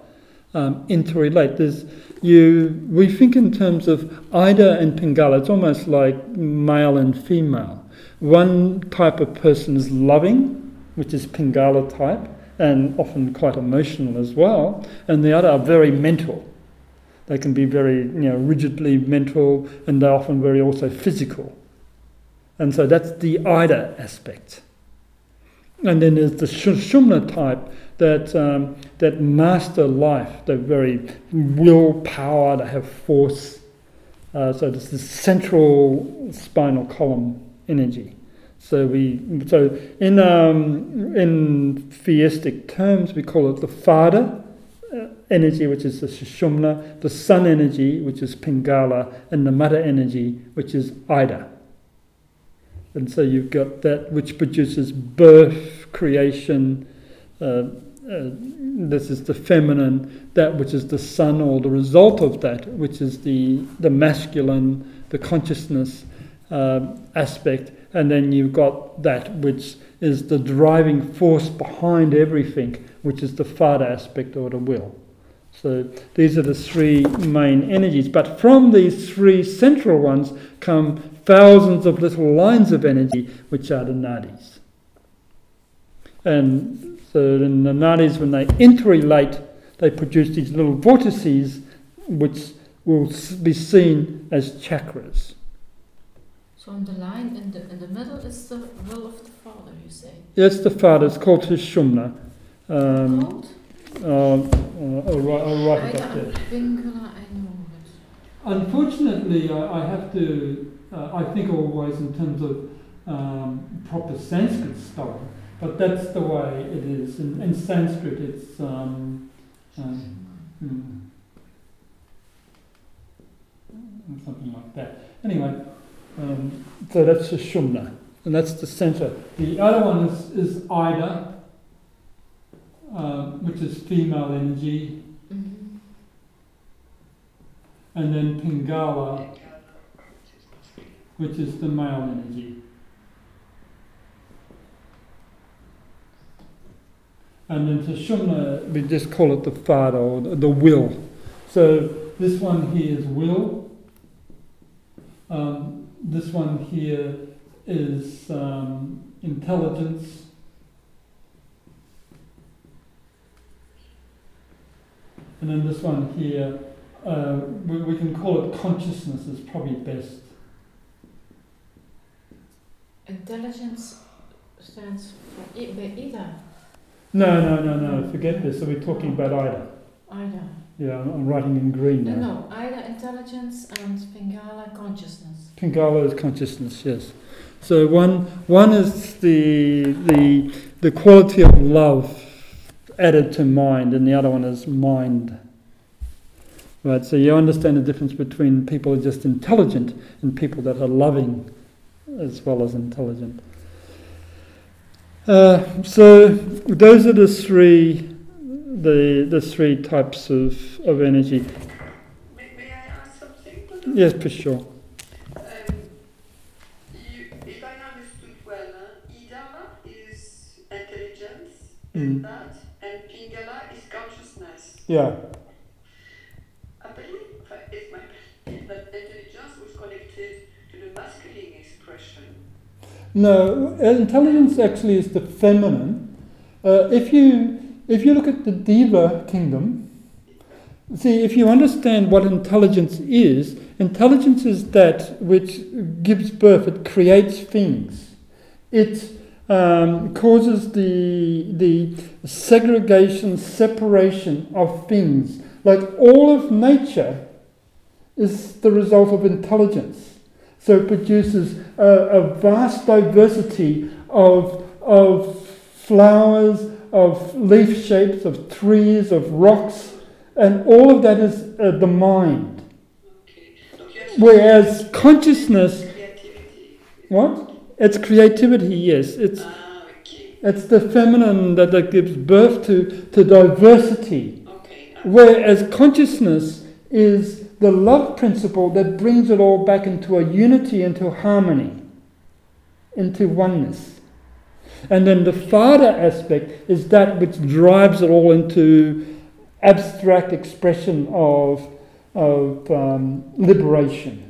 um, interrelate. There's you. We think in terms of Ida and Pingala. It's almost like male and female. One type of person is loving, which is Pingala type, and often quite emotional as well. And the other are very mental. They can be very, you know, rigidly mental, and they're often very also physical. And so that's the Ida aspect. And then there's the Shumna type that um, that master life, they're very willpower, they have force. Uh, so this central spinal column energy. So we so in um, in theistic terms we call it the Father uh, energy, which is the Sushumna, the Son energy, which is Pingala, and the Mother energy, which is Ida. And so you've got that which produces birth, creation. Uh, uh, this is the feminine, that which is the son or the result of that, which is the, the masculine, the consciousness uh, aspect. And then you've got that which is the driving force behind everything, which is the father aspect or the will. So these are the three main energies. But from these three central ones come thousands of little lines of energy, which are the nadis. And so in the nadis, when they interrelate, they produce these little vortices, which will be seen as chakras. So on the line in the in the middle is the will of the Father, you say. Yes, the Father. It's called Shumna. Um, Called? um, uh, I'll, write, I'll write it up there. Pingala, I know it. Unfortunately, I, I have to. Uh, I think always in terms of um, proper Sanskrit spelling, but that's the way it is. In, in Sanskrit, it's um, um, hmm, something like that. Anyway, um, so that's the Shumna, and that's the center. The other one is, is Ida, uh, which is female energy, Mm-hmm. and then Pingala, which is the male energy. And then Sushumna, we just call it the father or the, the will. So this one here is will. Um, this one here is um, intelligence. And then this one here, uh, we, we can call it consciousness, is probably best. intelligence stands for I, by Ida. No, no, no, no. Forget this. So we're talking about Ida. Ida. Yeah, I'm I'm writing in green No, now. no, Ida intelligence and Pingala consciousness. Pingala is consciousness. Yes. So one one is the the the quality of love added to mind, and the other one is mind. Right. So you understand the difference between people who are just intelligent and people that are loving, as well as intelligent. Uh, so those are the three the the three types of, of energy. May, may I ask something? Yes, for sure. Um, if I understood well, is intelligence, Mm. that, and Pingala is consciousness. Yeah. I believe uh, it's my that intelligence was connected to the masculine expression. No, intelligence actually is the feminine. Uh, if you if you look at the Deva kingdom, see if you understand what intelligence is, intelligence is that which gives birth. It creates things. It um, causes the the segregation, separation of things. Like all of nature is the result of intelligence. So it produces a, a vast diversity of, of flowers, of leaf shapes, of trees, of rocks, and all of that is uh, the mind. Okay. Donc you have Whereas consciousness, what? It's creativity, yes. It's, it's the feminine that, that gives birth to, to diversity. Whereas consciousness is the love principle that brings it all back into a unity, into harmony, into oneness. And then the Father aspect is that which drives it all into abstract expression of, of um, liberation.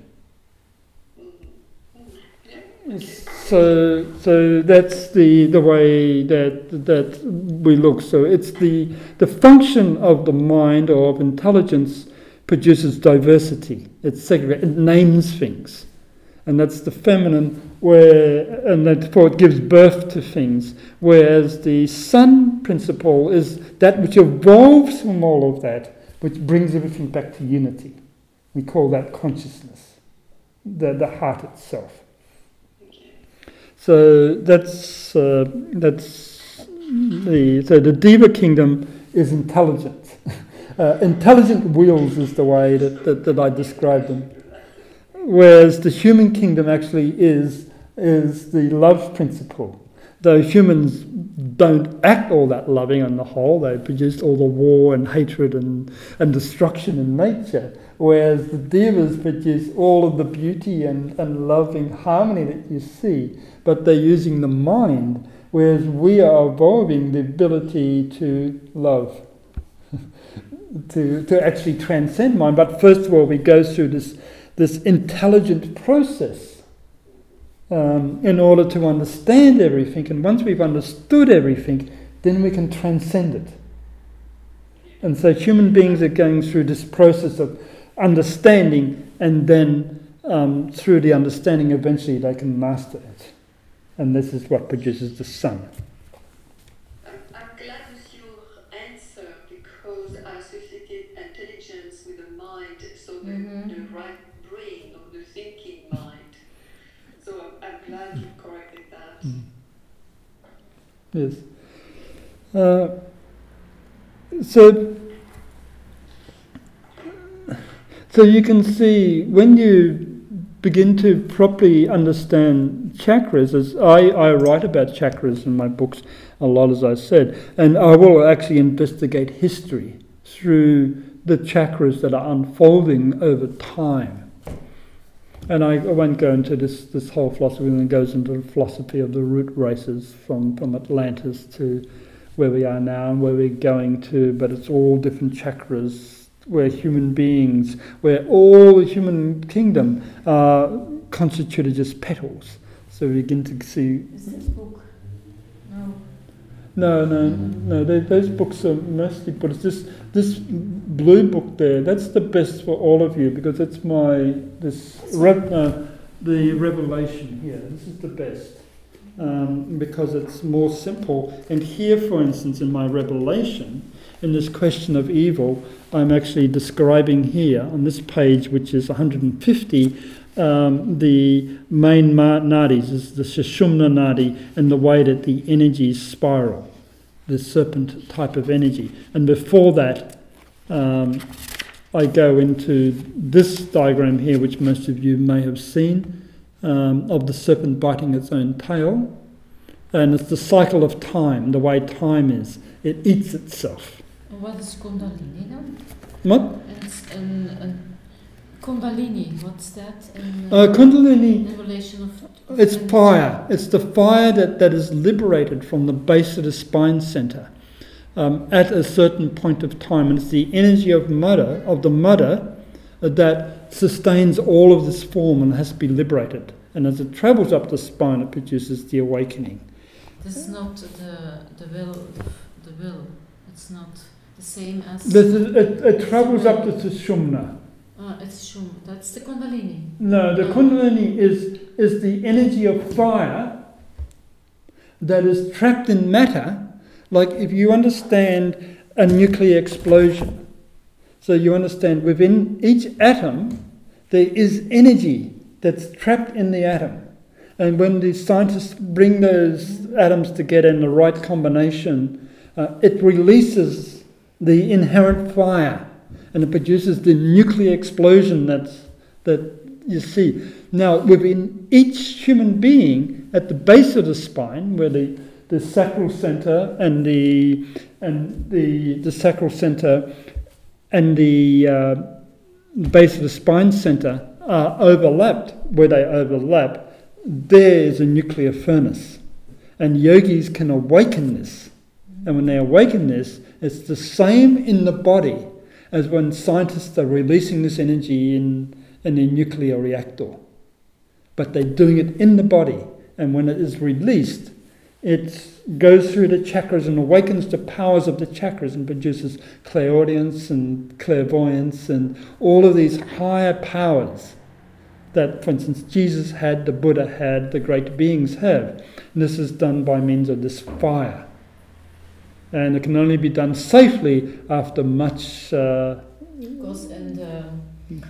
So, so that's the, the way that, that we look. So it's the, the function of the mind or of intelligence produces diversity. It it names things. And that's the feminine where and therefore it gives birth to things. Whereas the son principle is that which evolves from all of that, which brings everything back to unity. We call that consciousness, the, the heart itself. So that's uh, that's the so the Deva kingdom is intelligent. <laughs> uh, intelligent wheels is the way that, that, that I describe them. Whereas the human kingdom actually is is the love principle. Though humans don't act all that loving on the whole, they produce all the war and hatred and, and destruction in nature. Whereas the devas produce all of the beauty and, and loving harmony that you see, but they're using the mind, whereas we are evolving the ability to love, to, to actually transcend mind. But first of all, we go through this, this intelligent process um, in order to understand everything. And once we've understood everything, then we can transcend it. And so human beings are going through this process of understanding, and then um, through the understanding, eventually they can master it. And this is what produces the sun. Yes. Uh, so, so you can see when you begin to properly understand chakras, as I, I write about chakras in my books a lot, as I said, and I will actually investigate history through the chakras that are unfolding over time. And I, won't go into this, this whole philosophy, and it goes into the philosophy of the root races from, from Atlantis to where we are now and where we're going to, but it's all different chakras where human beings, where all the human kingdom are constituted as petals. So we begin to see. Is this book? No. No, no, no. They, those books are mostly, but it's this this blue book there. That's the best for all of you because it's my this uh, the revelation here. This is the best. um, because it's more simple. And here, for instance, in my revelation, in this question of evil, I'm actually describing here on this page, which is 150, um, the main ma- nadis, is the Sushumna nadi, and the way that the energies spiral, the serpent type of energy. And before that, um, I go into this diagram here, which most of you may have seen, um, of the serpent biting its own tail. And it's the cycle of time, the way time is. It eats itself. What is Kundalini then? What? And, s- and, and Kundalini, what's that? In, Uh, Kundalini, in relation of, it's fire. It's the fire that, that is liberated from the base of the spine center um, at a certain point of time. And it's the energy of mother, of the mother, uh, that sustains all of this form and has to be liberated. And as it travels up the spine, it produces the awakening. This is not the, the will, the, the will. It's not the same as. This is, it, it travels up to the Sushumna. Ah, it's Shum. That's the Kundalini. No, the Kundalini is, is the energy of fire that is trapped in matter. Like if you understand a nuclear explosion, so you understand within each atom there is energy that's trapped in the atom. And when the scientists bring those atoms together in the right combination, uh, it releases the inherent fire and it produces the nuclear explosion that's, that you see. Now, within each human being, at the base of the spine, where the, the sacral center and the and the, the sacral center and the uh, base of the spine center are overlapped, where they overlap, there is a nuclear furnace. And yogis can awaken this. And when they awaken this, it's the same in the body as when scientists are releasing this energy in, in a nuclear reactor. But they're doing it in the body. And when it is released, it goes through the chakras and awakens the powers of the chakras and produces clairaudience and clairvoyance and all of these higher powers that, for instance, Jesus had, the Buddha had, the great beings have. And this is done by means of this fire. And it can only be done safely after much uh, in the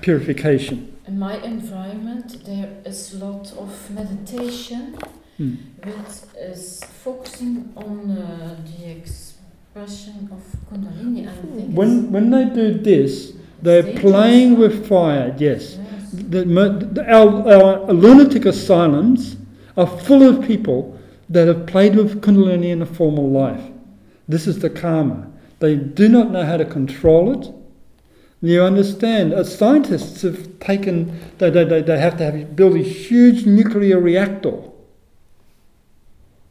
purification. in my environment there is a lot of meditation Hmm. which is focusing on uh, the expression of Kundalini. I think When, when they do this, they're playing with fire, yes. yes. The, the, our, our lunatic asylums are full of people that have played with Kundalini in a formal life. This is the karma. They do not know how to control it. You understand? Uh, scientists have taken, they, they, they, have to have, build a huge nuclear reactor,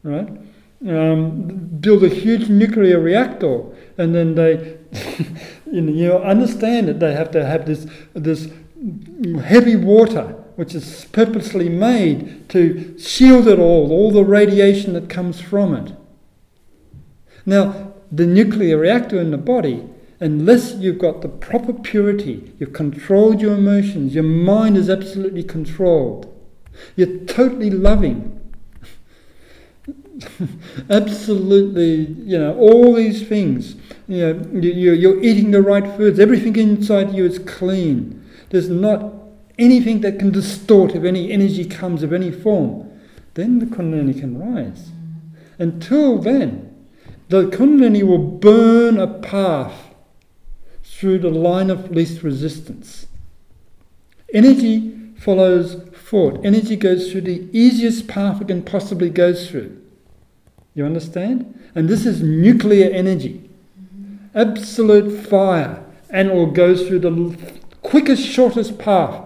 right? Um, build a huge nuclear reactor, and then they, <laughs> you know, you understand that they have to have this, this heavy water, which is purposely made to shield it all, all the radiation that comes from it. Now, the nuclear reactor in the body, unless you've got the proper purity, you've controlled your emotions, your mind is absolutely controlled, you're totally loving, <laughs> absolutely, you know, all these things. You know, you, you- you're eating the right foods, everything inside you is clean. There's not anything that can distort if any energy comes of any form. Then the Kundalini can rise. Until then, the Kundalini will burn a path through the line of least resistance. Energy follows thought. Energy goes through the easiest path it can possibly go through. You understand? And this is nuclear energy. Absolute fire. And it will go through the quickest, shortest path.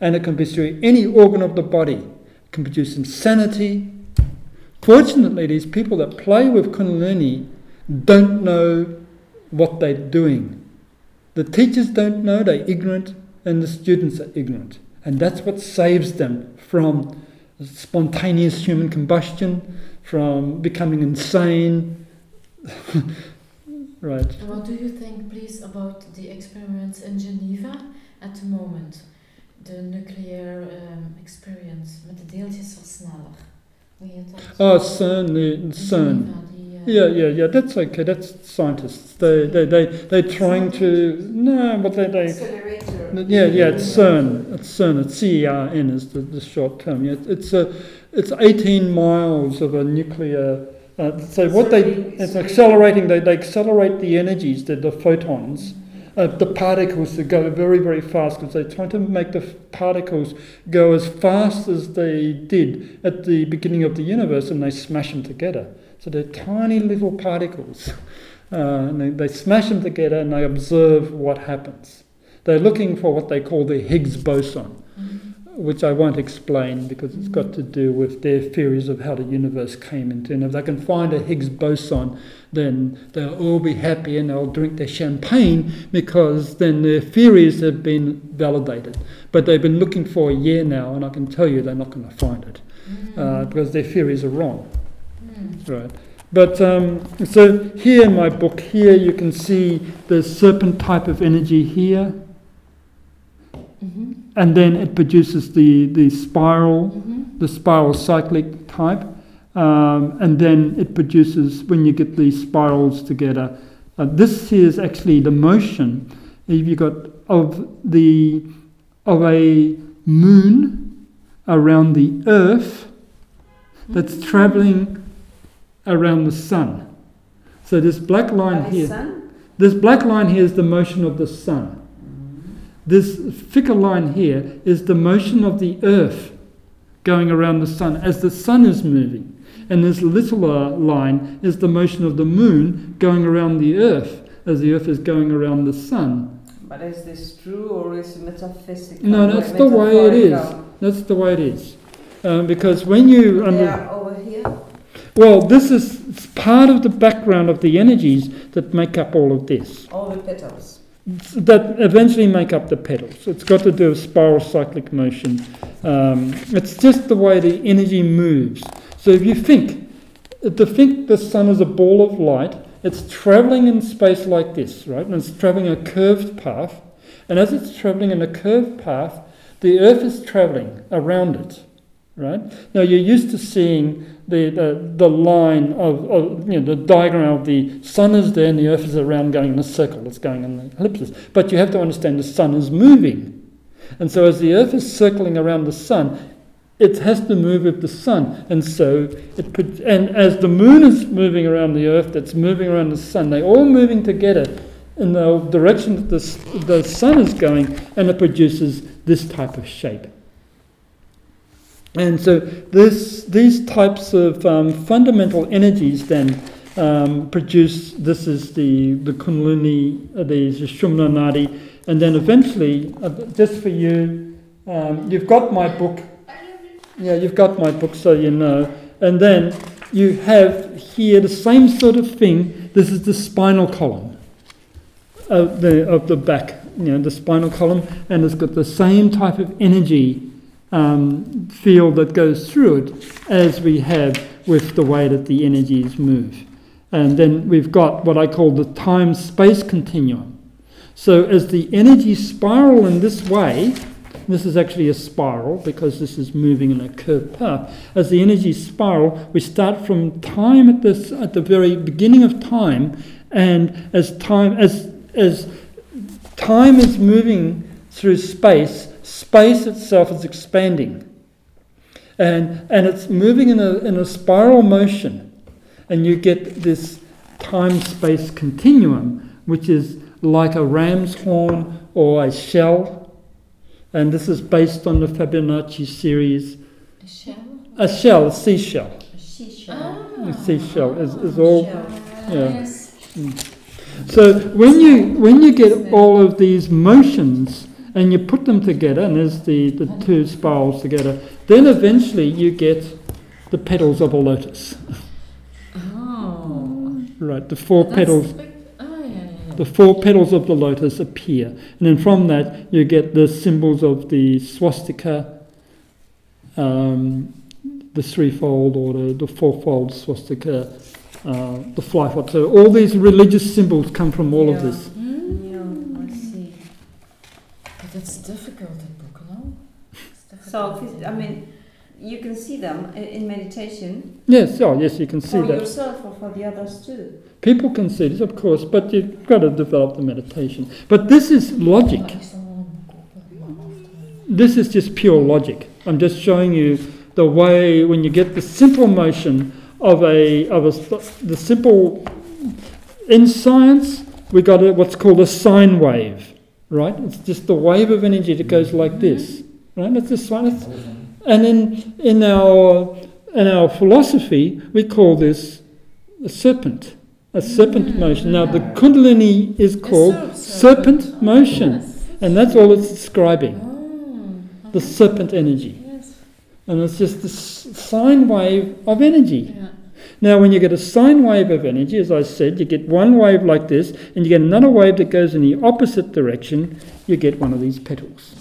And it can be through any organ of the body. It can produce insanity, Fortunately, these people that play with Kundalini don't know what they're doing. The teachers don't know, they're ignorant, and the students are ignorant. And that's what saves them from spontaneous human combustion, from becoming insane. <laughs> right. What do you think, please, about the experiments in Geneva at the moment? De nuclear um, experience met de deeltjes versneller. Oh, CERN, the CERN. Yeah, yeah, yeah. That's okay. That's scientists. They, they, they, they're trying to no, but they, they yeah, yeah. It's CERN. It's CERN. It's C E R N is the, the short term. Yeah, it's a, it's 18 miles of a nuclear. Uh, so what they it's accelerating. They, they accelerate the energies, the, the photons. Uh, the particles that go very, very fast because they're trying to make the particles go as fast as they did at the beginning of the universe and they smash them together. So they're tiny little particles. Uh, and they, they smash them together and they observe what happens. They're looking for what they call the Higgs boson, which I won't explain because it's got to do with their theories of how the universe came into. And if they can find a Higgs boson, then they'll all be happy and they'll drink their champagne because then their theories have been validated. But they've been looking for a year now, and I can tell you they're not going to find it uh, because their theories are wrong. Right. But um, so here in my book, here you can see the serpent type of energy here, Mhm. And then it produces the, the spiral, Mhm. the spiral cyclic type, um, and then it produces when you get these spirals together. Uh, this here is actually the motion. If you got of the of a moon around the Earth that's traveling around the sun. So this black line here. Sun? This black line here is the motion of the sun. This thicker line here is the motion of the earth going around the sun as the sun is moving. And this littler line is the motion of the moon going around the earth as the earth is going around the sun. But is this true or is it metaphysical? No, that's the way it is. That's the way it is. Um, because when you. Under- are over here. well, this is part of the background of the energies that make up all of this. All the petals. That eventually make up the petals. It's got to do with spiral cyclic motion. Um, it's just the way the energy moves. So if you think, to think the sun is a ball of light, it's traveling in space like this, right? And it's traveling a curved path. And as it's traveling in a curved path, the Earth is traveling around it, right? Now you're used to seeing the, the, the line of, of, you know, the diagram of the sun is there and the earth is around going in a circle, it's going in the ellipsis. But you have to understand the sun is moving. And so as the earth is circling around the sun, it has to move with the sun. And so it and as the moon is moving around the earth, that's moving around the sun, they're all moving together in the direction that the, the sun is going, and it produces this type of shape. And so this, these types of um, fundamental energies then um, produce, this is the, the Kundalini, uh, the Sushumna Nadi, and then eventually, uh, just for you, um, you've got my book, yeah, you've got my book so you know, and then you have here the same sort of thing, this is the spinal column of the, of the back, you know, the spinal column, and it's got the same type of energy um, field that goes through it as we have with the way that the energies move. And then we've got what I call the time space continuum. So as the energies spiral in this way, this is actually a spiral because this is moving in a curved path. As the energies spiral, we start from time at this at the very beginning of time, and as time as as time is moving through space, space itself is expanding. And, and it's moving in a, in a spiral motion. And you get this time space continuum, which is like a ram's horn or a shell. And this is based on the Fibonacci series. A shell? A shell, a seashell. A seashell. Ah. A seashell is, is all. Shell. Yeah. Yes. So when you when you get all of these motions and you put them together, and there's the, the two spirals together, then eventually you get the petals of a lotus. Oh. Right, the four That's petals big- Oh, yeah, yeah, yeah. the four petals of the lotus appear. And then from that you get the symbols of the swastika, um, the threefold or the, the fourfold swastika, uh, the flyfold. So all these religious symbols come from all of this. Mm. Yeah, I see. But it's difficult, that book, no? So, I mean, you can see them in meditation Yes, oh yes, you can see for that. yourself or for the others too. People can see this, of course, but you've got to develop the meditation. But this is logic. Ik zal wel een kopen, maar after. This is just pure logic. I'm just showing you the way when you get the simple motion of a of a the simple in science we got a, what's called a sine wave, right? It's just the wave of energy that goes like this, right? It's a sine. It's, and in in our in our philosophy we call this a serpent, a serpent motion. Now the Kundalini is called serp- serpent motion, and that's all it's describing Ah, the serpent energy. And it's just this sine wave of energy. Now, when you get a sine wave of energy, as I said, you get one wave like this, and you get another wave that goes in the opposite direction, you get one of these petals.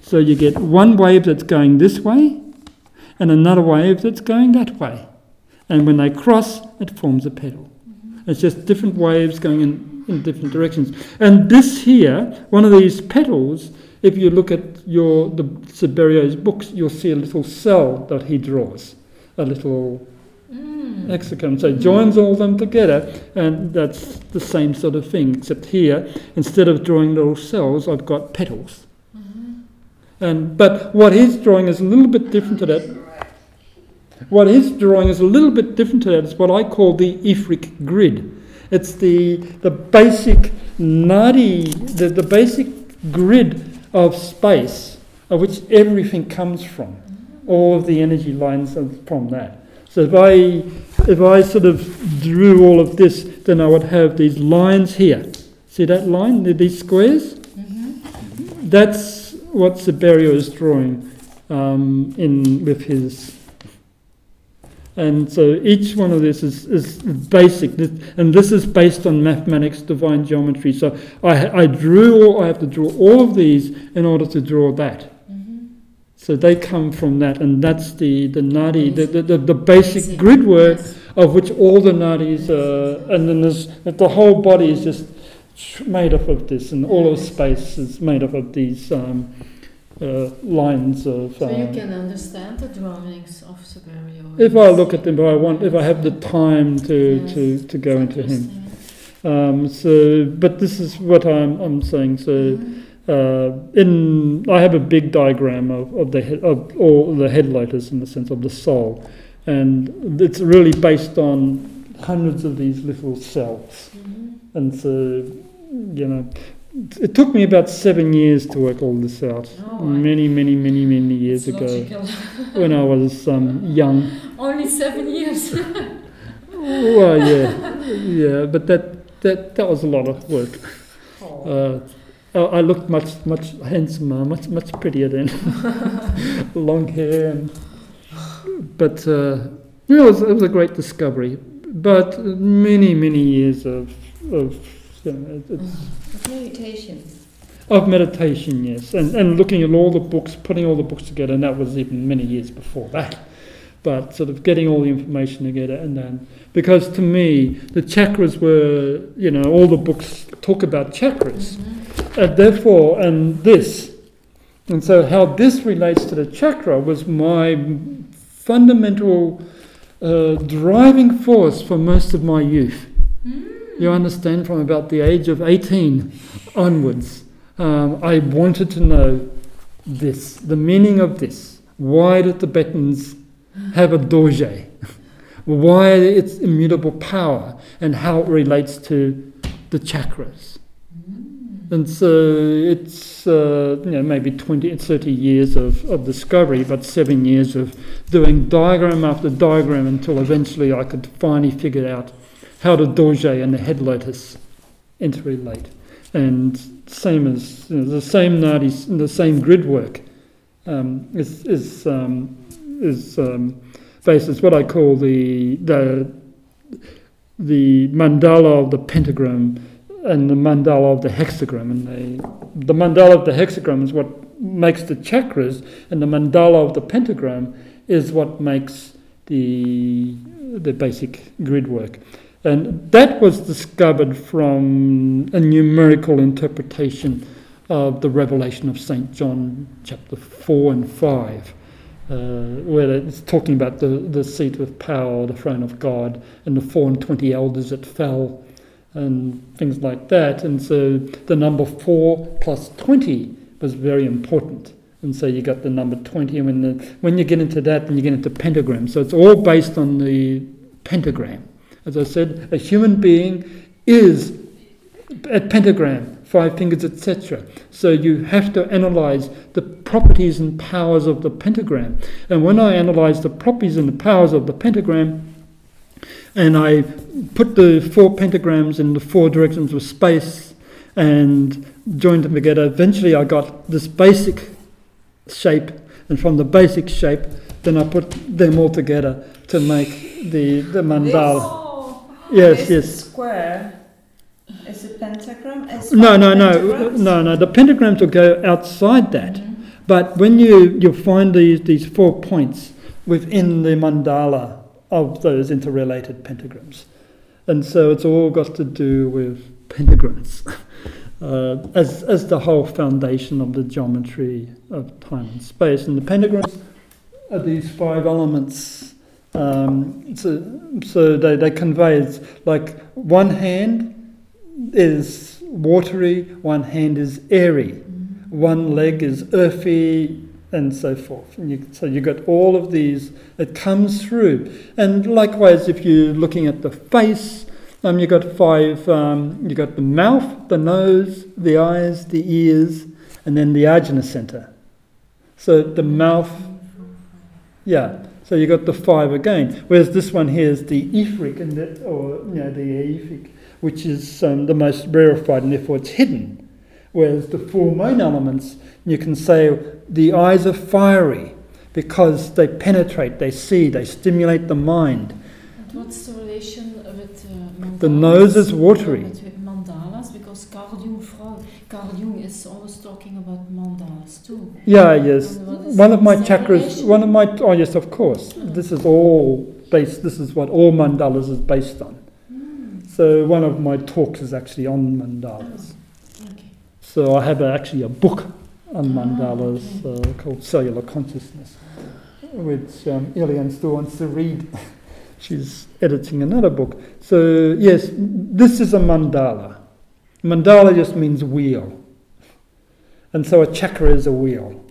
So you get one wave that's going this way, and another wave that's going that way. And when they cross, it forms a petal. It's just different waves going in, in different directions. And this here, one of these petals, if you look at your the Siberio's books, you'll see a little cell that he draws, a little Mm. hexagon. So he joins all them together, and that's the same sort of thing. Except here, instead of drawing little cells, I've got petals. And but what he's drawing is a little bit different to that. What he's drawing is a little bit different to that. It's what I call the Etheric grid. It's the the basic nadi, the, the basic grid of space, of which everything comes from. All of the energy lines are from that. So if I if I sort of drew all of this, then I would have these lines here. See that line? These squares? Mm-hmm. That's what Siberio is drawing um, in with his. And so each one of this is, is basic, and this is based on mathematics, divine geometry. So I, I drew, all, I have to draw all of these in order to draw that. Mm-hmm. So they come from that, and that's the, the nadi, the, the, the, the Basic, basic grid work yes. of which all the nadis, are, and then there's the whole body is just made up of this, and all of space is made up of these um, uh, lines of. So you um, can understand the drawings of Siberio. if I look at them, if I want, if I have the time to Yes. to, to go into him. Um, so, but this is what I'm I'm saying. So. Mhm. Uh, in I have a big diagram of, of the head, of all the headlighters in the sense of the soul, and it's really based on hundreds of these little cells. Mhm. And so, you know, it took me about seven years to work all this out. Oh, many, many, many, many years ago, <laughs> when I was um, young. Only seven years. <laughs> Well, yeah, yeah, but that that that was a lot of work. Oh. Uh, I I looked much much handsomer, much much prettier then. <laughs> Long hair, and, but uh, yeah, it was it was a great discovery. But many many years of of you know, Of meditation. of meditation, yes, and and looking at all the books, putting all the books together, and that was even many years before that. But sort of getting all the information together, and then because to me the chakras were, you know, all the books talk about chakras. Mhm. And therefore, and this. And so, how this relates to the chakra was my fundamental uh, driving force for most of my youth. You understand, from about the age of 18 onwards, um, I wanted to know this, the meaning of this. Why do Tibetans have a dorje? <laughs> Why its immutable power and how it relates to the chakras. And so it's uh, you know maybe 20, 30 years of, of discovery, but seven years of doing diagram after diagram until eventually I could finally figure out how the dorje and the head lotus interrelate. And same as you know, the same nadis, the same grid work um, is is um, is um, based. It's what I call the the the mandala of the pentagram and the mandala of the hexagram. And the, the mandala of the hexagram is what makes the chakras, and the mandala of the pentagram is what makes the the basic grid work. And that was discovered from a numerical interpretation of the revelation of St. John, chapter 4 and 5, uh, where it's talking about the, the seat of power, the throne of God, and the four and twenty elders that fell, and things like that. And so the number four plus twenty was very important. And so you got the number twenty, and when the, when you get into that, then you get into pentagram. So it's all based on the pentagram. As I said, a human being is a pentagram, five fingers, etc. So you have to analyze the properties and powers of the pentagram. And when I analyze the properties and the powers of the pentagram, and I put the four pentagrams in the four directions of space and joined them together, eventually I got this basic shape, and from the basic shape, then I put them all together to make the, the mandala. Oh, Yes, this yes. square is a pentagram. Is No, no, no, no, no. The pentagrams will go outside that, mm-hmm. but when you you find these these four points within the mandala of those interrelated pentagrams, and so it's all got to do with pentagrams <laughs> uh, as as the whole foundation of the geometry of time and space. And the pentagrams are these five elements. Um, so so they, they convey it's like one hand is watery, one hand is airy, one leg is earthy, and so forth. And you, so you got all of these. It comes through, and likewise, if you're looking at the face, um, you got five. Um, you got the mouth, the nose, the eyes, the ears, and then the ajna center. So the mouth, yeah. So you've got the five again. Whereas this one here is the etheric, and the, or you know the etheric, which is um, the most rarefied, and therefore it's hidden. Whereas the four main elements, you can say the eyes are fiery because they penetrate, they see, they stimulate the mind. And what's the relation with uh, mandalas? The nose is watery. Mandalas, because Carl Jung, Carl Jung is always talking about mandalas too. Yeah, yes. And what is One of my chakras, one of my, oh yes, of course. This is all based, this is what all mandalas is based on. So one of my talks is actually on mandalas. So I have a, actually a book on mandalas uh, called Cellular Consciousness, which um, Eliane still wants to read. <laughs> She's editing another book. So yes, this is a mandala. Mandala just means wheel. And so a chakra is a wheel.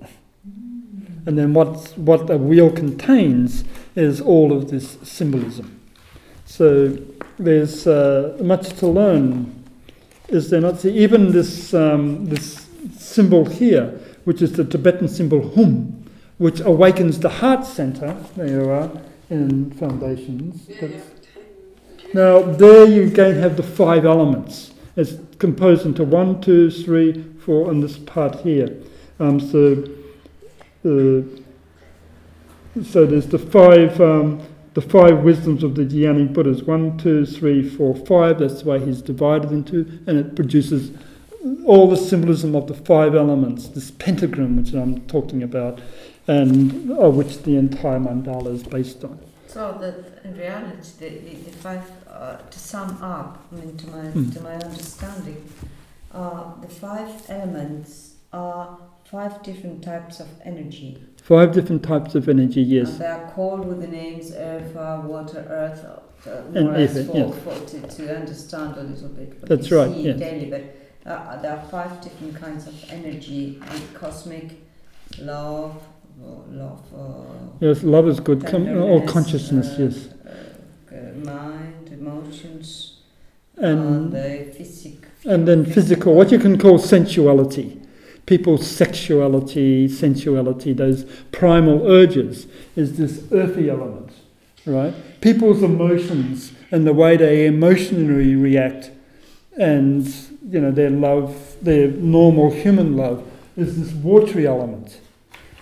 And then what's, what a wheel contains is all of this symbolism. So there's uh, much to learn, is there not? See, even this, um, this symbol here, which is the Tibetan symbol hum, which awakens the heart center, there you are, in foundations. That's- now, there you again have the five elements. It's composed into one, two, three, four, and this part here. Um, so, uh, so there's the five, um, the five wisdoms of the Dhyani Buddhas. One, two, three, four, five. That's the way he's divided into, and it produces all the symbolism of the five elements. This pentagram, which I'm talking about, and of which the entire mandala is based on. So that in reality, the, the, the five, uh, to sum up, I mean, to my Mm. to my understanding, uh, the five elements are five different types of energy, Five different types of energy, yes. and they are called with the names earth, fire, water, earth, uh, And more or less ether, for, yes. for to, to understand a little bit That's right, see yes. daily. But uh, there are five different kinds of energy: cosmic, love, uh, love. Uh, Yes, love is good. Com- or tenderness, consciousness, uh, yes. uh, uh, mind, emotions, And the physic, and then physical, what you can call sensuality. People's sexuality, sensuality, those primal urges, is this earthy element, right? People's emotions and the way they emotionally react, and you know their love, their normal human love, is this watery element.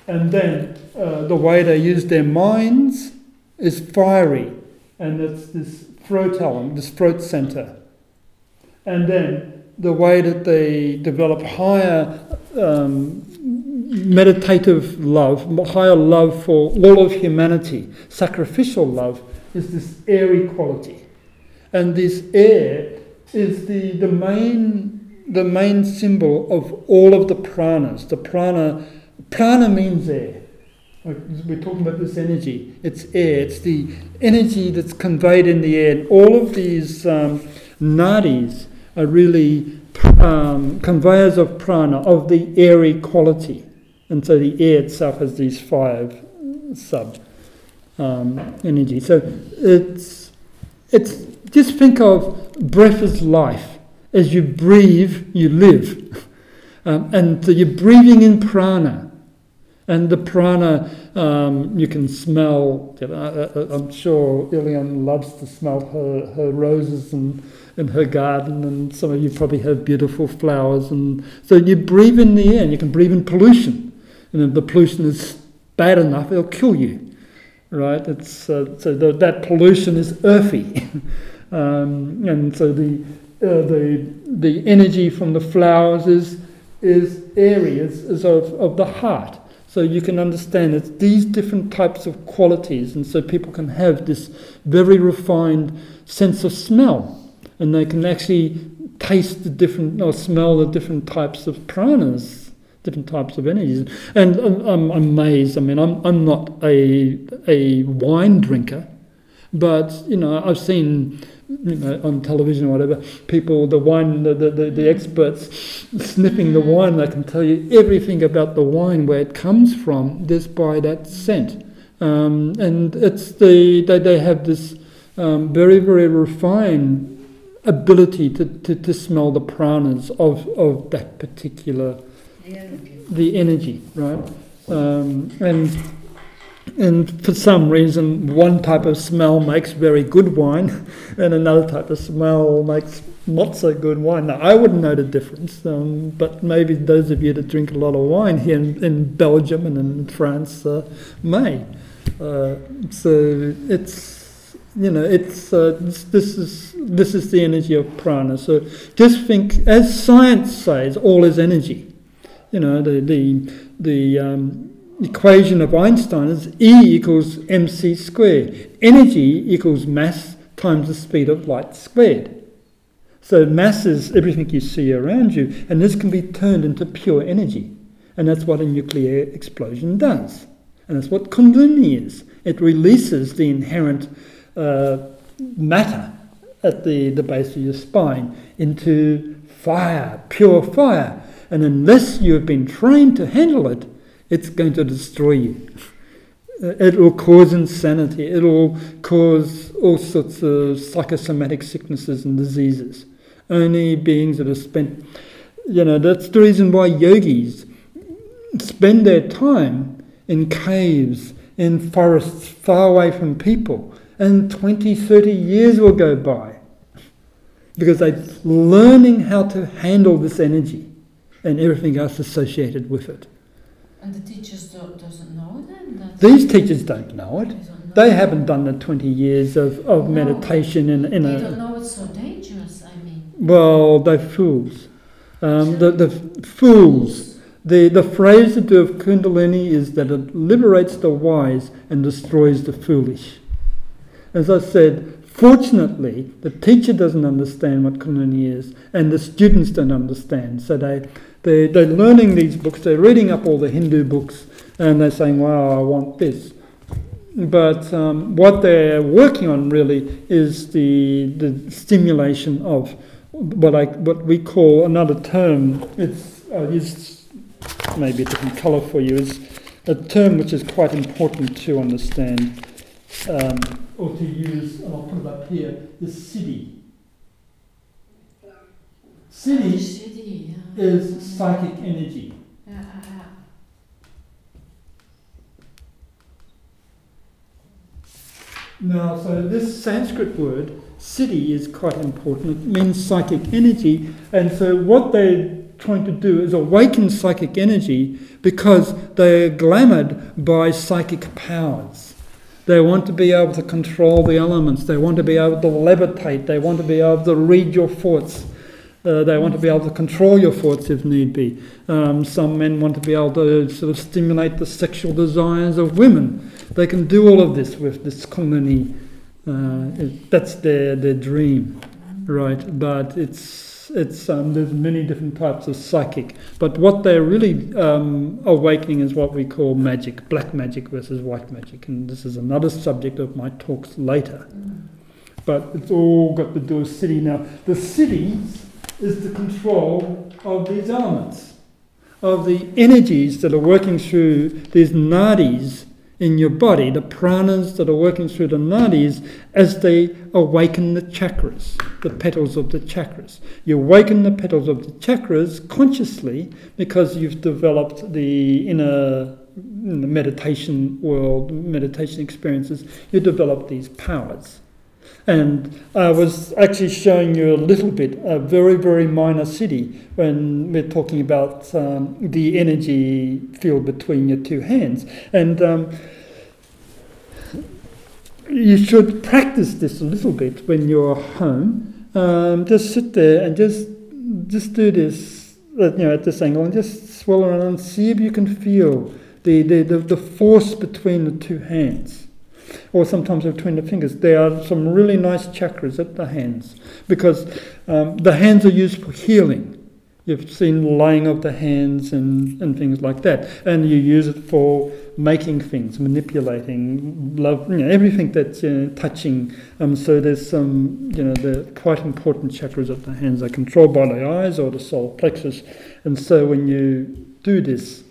And then uh, the way they use their minds is fiery, and it's this throat element, this throat center. And then the way that they develop higher um, meditative love, higher love for all of humanity, sacrificial love, is this airy quality. And this air is the, the main the main symbol of all of the pranas. The prana prana means air. We're talking about this energy. It's air. It's the energy that's conveyed in the air. And all of these um, nadis are really um, conveyors of prana, of the airy quality. And so the air itself has these five sub um, energy. So it's it's just think of breath as life. As you breathe, you live, <laughs> um, and so you're breathing in prana, and the prana um, you can smell. You know, I- I'm sure Eliane loves to smell her, her roses and in her garden, and some of you probably have beautiful flowers, and so you breathe in the air, and you can breathe in pollution, and if the pollution is bad enough, it'll kill you right? It's uh, so the, that pollution is earthy, <laughs> um, and so the uh, the the energy from the flowers is is airy, is, is of, of the heart. So you can understand it's these different types of qualities, and so people can have this very refined sense of smell, and they can actually taste the different or smell the different types of pranas, different types of energies. And I'm, I'm amazed. I mean, I'm I'm not a a wine drinker, but you know, I've seen you know, on television or whatever, people, the wine, the, the, the, the experts sniffing the wine, they can tell you everything about the wine, where it comes from, just by that scent. Um, and it's the, they, they have this um, very, very refined ability to, to, to smell the pranas of, of that particular, the energy, right? Um, and and for some reason, one type of smell makes very good wine, <laughs> and another type of smell makes not so good wine. Now, I wouldn't know the difference, um, but maybe those of you that drink a lot of wine here in, in Belgium and in France uh, may. Uh, so it's you know it's uh, this, this is this is the energy of prana. So just think, as science says, all is energy. You know the the the um, equation of Einstein is E equals mc squared. Energy equals mass times the speed of light squared. So mass is everything you see around you, and this can be turned into pure energy. And that's what a nuclear explosion does. And that's what Kundalini is. It releases the inherent uh, matter at the, the base of your spine into fire, pure fire. And unless you have been trained to handle it, it's going to destroy you. Uh, It will cause insanity. It will cause all sorts of psychosomatic sicknesses and diseases. Only beings that have spent, you know, that's the reason why yogis spend their time in caves, in forests, far away from people. And 20, 30 years will go by because they're learning how to handle this energy and everything else associated with it. And the teachers do, doesn't know then These teachers don't know it. they know. They haven't done the 20 years of, of No. meditation in, in They a. don't know it's so dangerous. I mean, Well, they're fools. Um, the, the fools. The, the phrase to do of Kundalini is that it liberates the wise and destroys the foolish. As I said, fortunately, the teacher doesn't understand what Kundalini is, and the students don't understand. So they, they, they're learning these books, they're reading up all the Hindu books, and they're saying, wow, I want this. But um, what they're working on really is the, the stimulation of what, I, what we call another term. It's I'll use maybe a different colour for you. Is a term which is quite important to understand um, or to use. And I'll put it up here. Siddhi. city. siddhi, yeah. Is psychic energy. Now, so this Sanskrit word, siddhi, is quite important. It means psychic energy. And so, what they're trying to do is awaken psychic energy because they're glamoured by psychic powers. They want to be able to control the elements, they want to be able to levitate, they want to be able to read your thoughts. Uh, they want to be able to control your thoughts if need be. Um, some men want to be able to sort of stimulate the sexual desires of women. They can do all of this with this Kundalini. Uh, it- that's their, their dream, right? But it's it's um, there's many different types of psychic, but what they're really um, awakening is what we call magic, black magic versus white magic, and this is another subject of my talks later. But it's all got to do with siddhi now. The siddhi is the control of these elements, of the energies that are working through these nadis in your body, the pranas that are working through the nadis as they awaken the chakras, the petals of the chakras. You awaken the petals of the chakras consciously because you've developed the inner in the meditation world, meditation experiences, you develop these powers. And I was actually showing you a little bit, a very, very minor siddhi, when we're talking about um, the energy field between your two hands. And um, you should practice this a little bit when you're home. Um, just sit there and just just do this, uh, you know, at this angle, and just swirl around and see if you can feel the, the, the, the force between the two hands or sometimes between the fingers. There are some really nice chakras at the hands because um, the hands are used for healing. You've seen laying of the hands and, and things like that, and you use it for making things, manipulating, love, you know, everything that's uh, touching. Um, so there's some, you know, the quite important chakras of the hands are controlled by the eyes or the solar plexus, and so when you do this,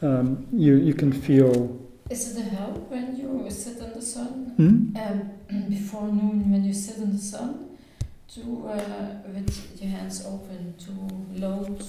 um, you you can feel. Is it a help when you sit in the sun? Hmm? Um, <clears throat> before noon, when you sit in the sun, to uh, with your hands open to load,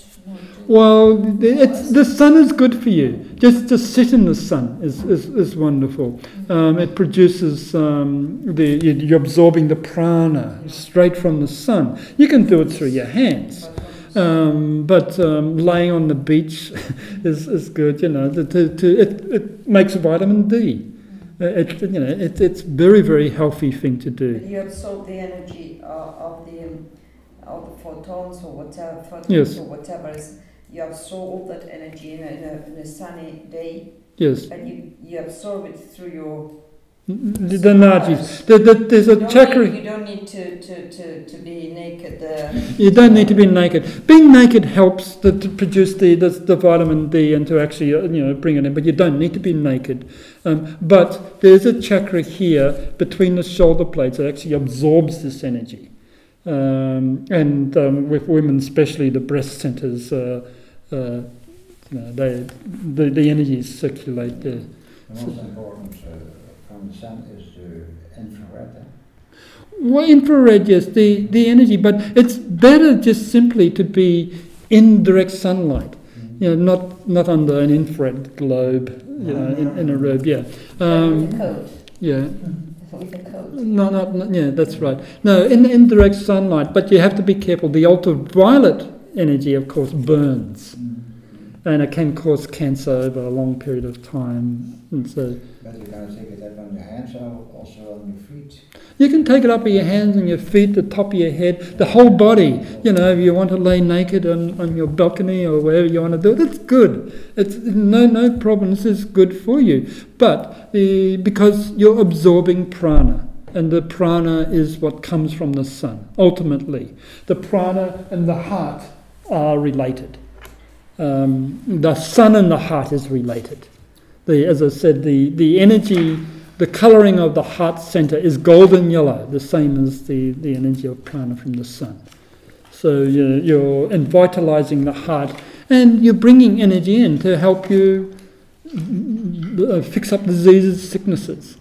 Well, the, it's, the sun is good for you. Just to sit in the sun is, is, is wonderful. Um, it produces um, the you- you're absorbing the prana straight from the sun. You can do it through your hands, um, but um, laying on the beach <laughs> is, is good. You know, to, to, to, it, it makes vitamin D. Uh, It, you know, it, it's very very healthy thing to do. But you absorb the energy of, of the of the photons or whatever photons Yes. or whatever is you absorb all that energy in a, in a, in a sunny day Yes, and you, you absorb it through your the, the nadis. The, the, there's a don't chakra. need, you don't need to, to, to, to be naked uh, You don't need to be naked. Being naked helps to, to produce the, the the vitamin D and to actually uh, you know bring it in, but you don't need to be naked. Um, but there's a chakra here between the shoulder blades that actually absorbs this energy, um, and um, with women, especially the breast centers, uh, uh, you know, they the, the energies circulate there. The most important uh, from the sun is the infrared. eh? Well, infrared, yes, the, the energy, but it's better just simply to be in direct sunlight. You know, not not under an infrared globe, you know, in, in a robe. Yeah, with um, a coat. yeah. With a coat. No, not, not yeah, that's right. No, in in direct sunlight, but you have to be careful. The ultraviolet energy, of course, burns, and it can cause cancer over a long period of time. And so You can take it up on your hands or also on your feet. You can take it up with your hands and your feet, the top of your head, the whole body. You know, if you want to lay naked on, on your balcony or wherever you want to do it, that's good. It's no no problem. This is good for you. But the, because you're absorbing prana, and the prana is what comes from the sun. Ultimately, the prana and the heart are related. Um, the sun and the heart is related. The, as I said, the, the energy the colouring of the heart centre is golden yellow, the same as the, the energy of prana from the sun. So you're, you're vitalising the heart and you're bringing energy in to help you uh, fix up diseases, sicknesses.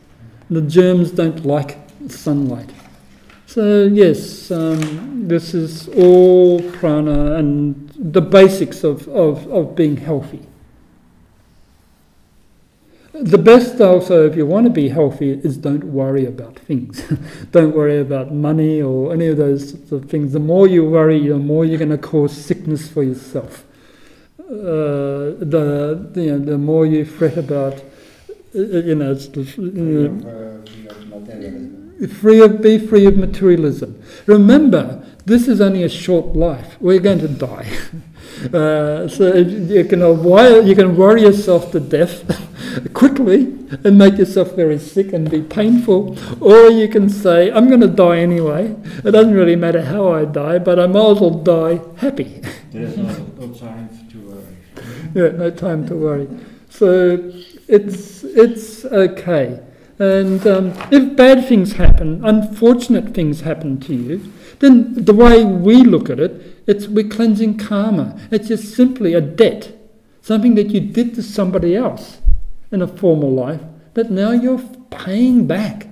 The germs don't like sunlight. So, yes, um, this is all prana and the basics of, of, of being healthy. The best also, if you want to be healthy, is don't worry about things. <laughs> don't worry about money or any of those sorts of things. The more you worry, the more you're going to cause sickness for yourself. Uh, the, you know, the more you fret about, uh, you know, it's the, Free you of, uh, free of know, free of, be free of materialism. Remember, this is only a short life. We're going to die. <laughs> Uh, so you can you can worry yourself to death, <laughs> quickly and make yourself very sick and be painful, or you can say, I'm going to die anyway. It doesn't really matter how I die, but I might as well die happy. There's no, no time to worry. yeah, no time to worry. So it's it's okay. And um, if bad things happen, unfortunate things happen to you, then the way we look at it, it's we're cleansing karma. It's just simply a debt, something that you did to somebody else in a former life that now you're paying back.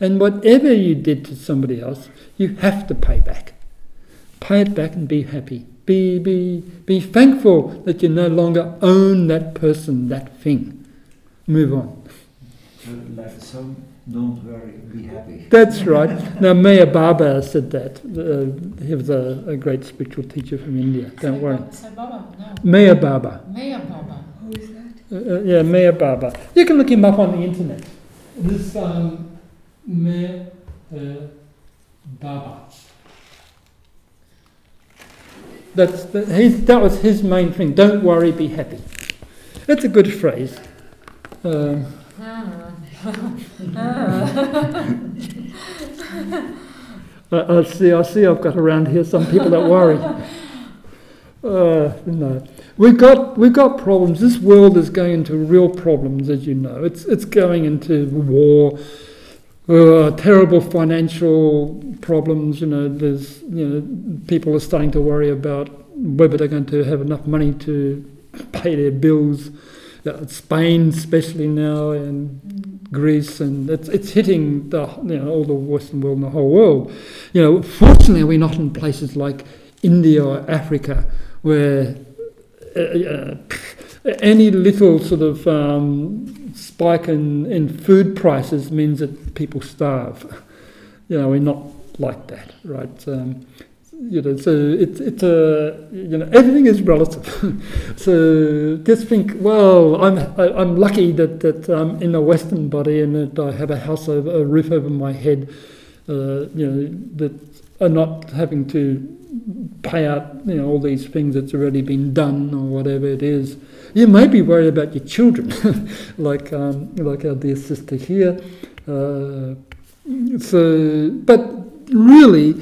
And whatever you did to somebody else, you have to pay back. Pay it back and be happy. Be, be, be thankful that you no longer own that person, that thing. Move on. So, like the song, don't worry, be happy. That's right. Now, Meher Baba said that. Uh, he was a, a great spiritual teacher from India. Don't worry. Ba- Baba? No. Meher Baba. Meher Baba. Who is that? Uh, yeah, Meher Baba. You can look him up on the internet. This um, uh, Baba. That's the, his, that was his main thing. Don't worry, be happy. It's a good phrase. Um, <laughs> I, I see. I see. I've got around here some people that worry. <laughs> Uh, no, we've got we've got problems. This world is going into real problems, as you know. It's it's going into war, uh, terrible financial problems. You know, there's you know people are starting to worry about whether they're going to have enough money to pay their bills. Uh, Spain, especially now, and Greece, and it's it's hitting the you know all the Western world and the whole world. You know, fortunately, we're not in places like India or Africa where uh, uh, any little sort of um, spike in, in food prices means that people starve. You know, we're not like that, right? Um, you know, so it's it's a you know everything is relative. <laughs> so just think, well, I'm I, I'm lucky that that I'm in a Western body and that I have a house over a roof over my head. Uh, you know that are not having to pay out you know all these things that's already been done or whatever it is. You may be worried about your children, <laughs> like um, like our dear sister here. Uh, so, but really,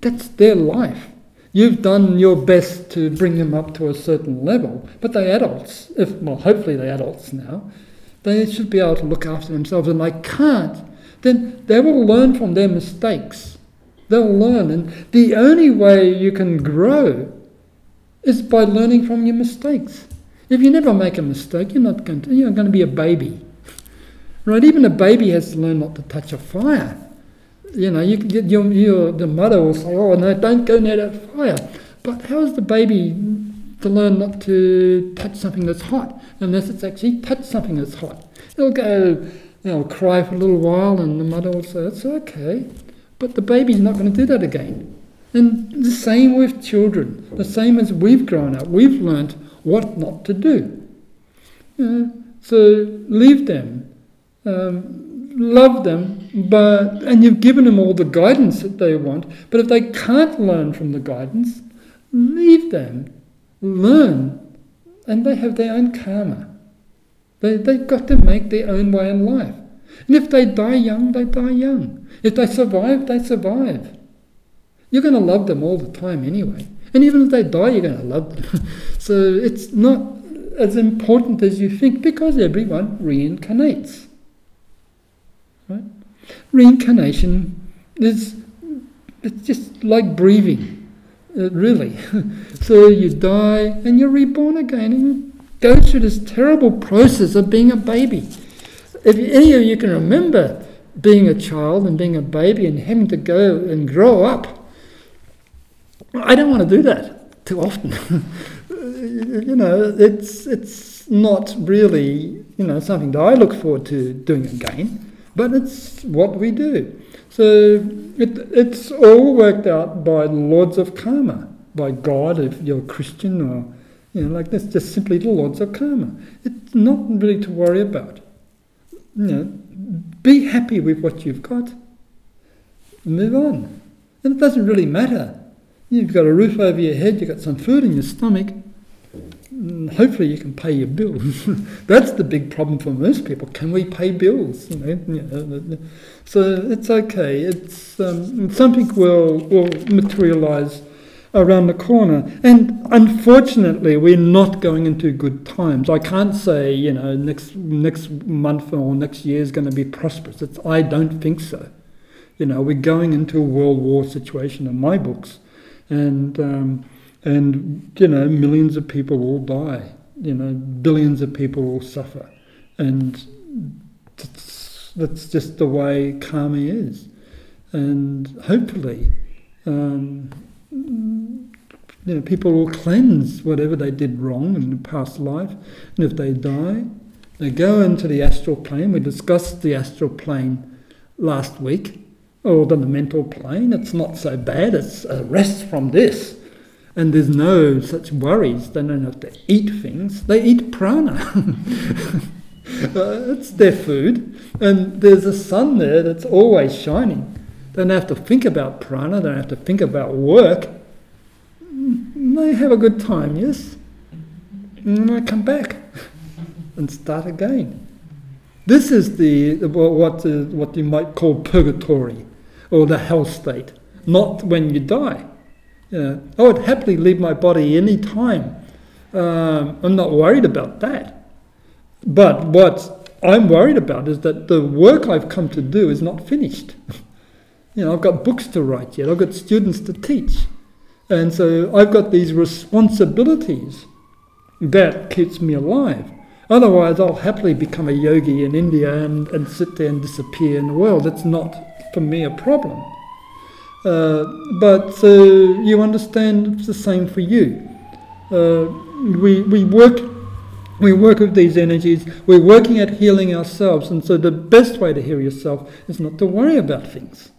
that's their life. You've done your best to bring them up to a certain level, but they're adults. If well, hopefully they're adults now. They should be able to look after themselves, and they can't. Then they will learn from their mistakes. They'll learn, and the only way you can grow is by learning from your mistakes. If you never make a mistake, you're not going to. You're going to be a baby, right? Even a baby has to learn not to touch a fire you know, you, the mother will say, "Oh no, don't go near that fire." But how is the baby to learn not to touch something that's hot unless it's actually touched something that's hot? It'll go, know, cry for a little while, and the mother will say, "It's okay," but the baby's not going to do that again. And the same with children. The same as we've grown up, we've learnt what not to do. So leave them. Um, love them, but and you've given them all the guidance that they want. But if they can't learn from the guidance, leave them, learn, and they have their own karma. They they've got to make their own way in life. And if they die young, they die young. If they survive, they survive. You're going to love them all the time anyway. And even if they die, you're going to love them. <laughs> so it's not as important as you think because everyone reincarnates. Right? Reincarnation is it's just like breathing, uh, really. <laughs> so you die and you're reborn again and you go through this terrible process of being a baby. If any of you can remember being a child and being a baby and having to go and grow up, I don't want to do that too often. <laughs> you know, it's it's not really you know something that I look forward to doing again. But it's what we do. So it, it's all worked out by the lords of karma, by God if you're a Christian or, you know, like that's just simply the lords of karma. It's not really to worry about. You know, be happy with what you've got. Move on. And it doesn't really matter. You've got a roof over your head, you've got some food in your stomach. hopefully you can pay your bills. <laughs> That's the big problem for most people. Can we pay bills? You know, so it's okay. It's um, something will will materialise around the corner. And unfortunately, we're not going into good times. I can't say, you know, next next month or next year is going to be prosperous. It's, I don't think so. You know, we're going into a world war situation in my books, and um, and you know, millions of people will die. You know, billions of people will suffer, and that's, that's just the way karma is. And hopefully, um, you know, people will cleanse whatever they did wrong in the past life, and if they die, they go into the astral plane. We discussed the astral plane last week, or the mental plane. It's not so bad. It's a rest from this, and there's no such worries. They don't have to eat things. They eat prana. <laughs> uh, it's their food, and there's a sun there that's always shining. They don't have to think about prana. They don't have to think about work. They have a good time, yes, and they come back <laughs> and start again. This is the what uh, what you might call purgatory, or the hell state. Not when you die. Know, I would happily leave my body any time. Um, I'm not worried about that. But what I'm worried about is that the work I've come to do is not finished. <laughs> you know, I've got books to write yet. I've got students to teach, and so I've got these responsibilities that keeps me alive. Otherwise, I'll happily become a yogi in India and, and sit there and disappear in the world. It's not, for me, a problem. Uh, but uh, you understand it's the same for you. Uh, we, we work we work with these energies. We're working at healing ourselves, and so the best way to heal yourself is not to worry about things.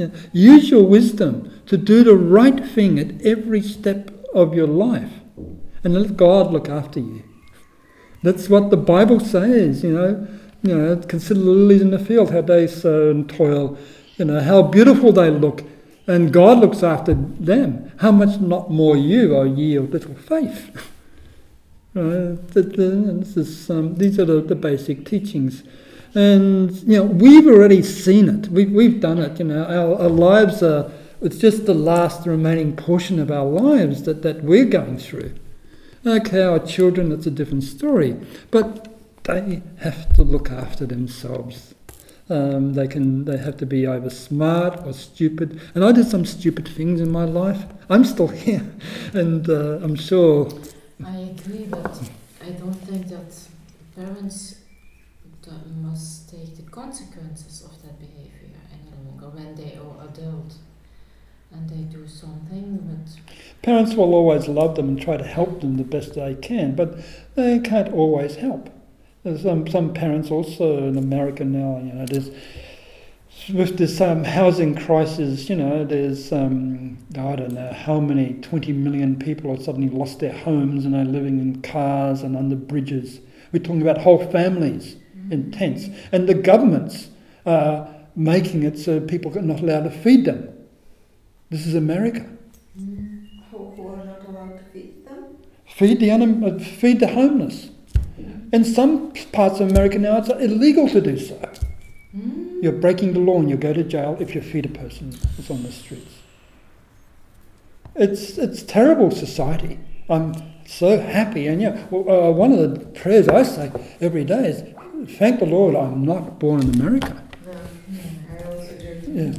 Yeah. Use your wisdom to do the right thing at every step of your life, and let God look after you. That's what the Bible says. You know, you know, consider the lilies in the field, how they sow and toil you know, how beautiful they look, and God looks after them. How much not more you, O ye of little faith? <laughs> uh, this is, um, these are the, the basic teachings. And, you know, we've already seen it. We, we've done it. You know, our, our lives are, it's just the last remaining portion of our lives that, that we're going through. Okay, our children, that's a different story. But they have to look after themselves. Um, they can they have to be either smart or stupid. And I did some stupid things in my life. I'm still <laughs> here, and uh, I'm sure. I agree, but I don't think that parents must take the consequences of that behavior any longer when they are adult and they do something. But parents will always love them and try to help them the best they can, but they can't always help. There's some some parents also in America now. You know, there's with this um, housing crisis. You know, there's um, I don't know how many 20 million people have suddenly lost their homes and are living in cars and under bridges. We're talking about whole families in tents, and the governments are making it so people are not allowed to feed them. This is America. Who are not allowed to feed them? Feed the un- uh, feed the homeless. In some parts of America now, it's illegal to do so. Mm. You're breaking the law and you go to jail if you feed a person who's on the streets. It's, it's terrible society. I'm so happy. And yeah, well, uh, one of the prayers I say every day is, thank the Lord I'm not born in America. Yeah.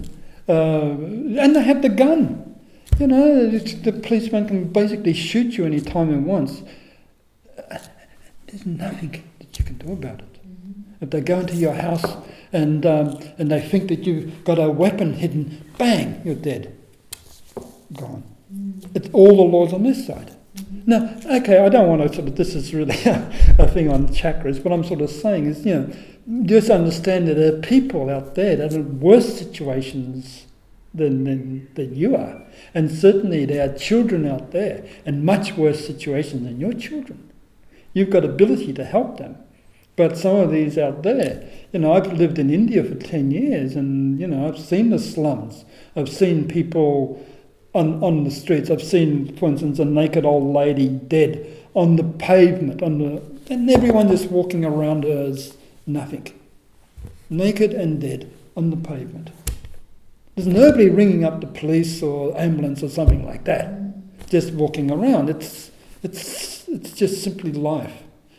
Uh, and they have the gun. You know, the policeman can basically shoot you any time he wants. There's nothing that you can do about it. If they go into your house and, um, and they think that you've got a weapon hidden, bang, you're dead. Gone. It's all the laws on this side. Now, okay, I don't want to sort of, this is really a, <laughs> a thing on chakras. What I'm sort of saying is, you know, just understand that there are people out there that are in worse situations than, than, than you are. And certainly there are children out there in much worse situations than your children. You've got ability to help them. But some of these out there, you know, I've lived in India for 10 years and, you know, I've seen the slums. I've seen people on, on the streets. I've seen, for instance, a naked old lady dead on the pavement, on the, and everyone just walking around her as nothing. Naked and dead on the pavement. There's nobody ringing up the police or ambulance or something like that. Just walking around. It's, it's, it's just simply life.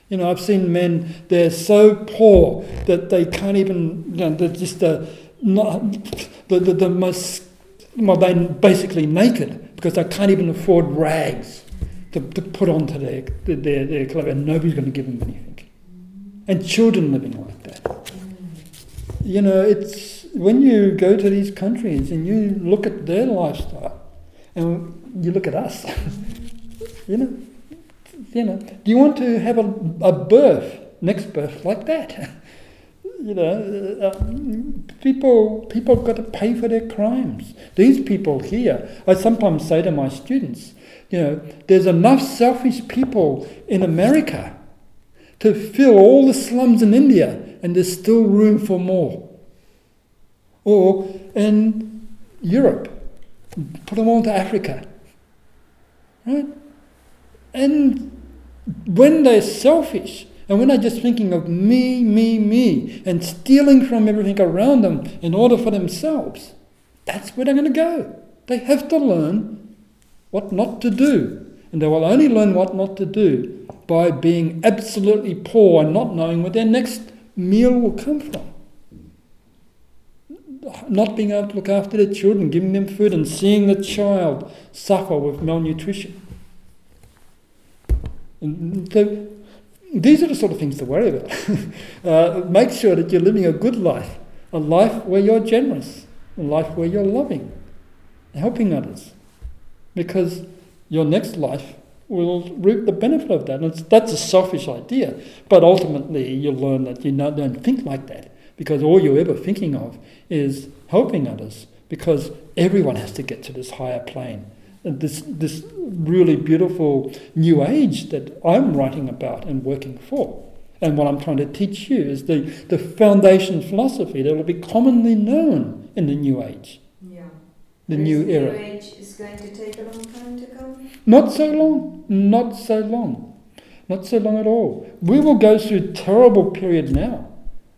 You know, I've seen men, they're so poor that they can't even, you know, they're just uh, not, the, the, the most, well, they're basically naked because they can't even afford rags to, to put onto their, their, their clothes and nobody's going to give them anything. And children living like that. You know, it's when you go to these countries and you look at their lifestyle and you look at us, <laughs> you know, you know, do you want to have a, a birth, next birth like that? <laughs> you know, uh, people people got to pay for their crimes. These people here, I sometimes say to my students, you know, there's enough selfish people in America to fill all the slums in India, and there's still room for more. Or in Europe, put them all to Africa. Right? And when they're selfish, and we're not just thinking of me, me, me, and stealing from everything around them in order for themselves, that's where they're going to go. They have to learn what not to do. And they will only learn what not to do by being absolutely poor and not knowing where their next meal will come from. Not being able to look after their children, giving them food, and seeing the child suffer with malnutrition. And so these are the sort of things to worry about. <laughs> uh, make sure that you're living a good life, a life where you're generous, a life where you're loving, helping others. Because your next life will reap the benefit of that. And that's a selfish idea, but ultimately you'll learn that you don't think like that because all you're ever thinking of is helping others because everyone has to get to this higher plane. This, this really beautiful new age that I'm writing about and working for. And what I'm trying to teach you is the, the foundation philosophy that will be commonly known in the new age, Yeah. the This new era. age is going to take a long time to come. Not so long, not so long, not so long at all. We will go through a terrible period now,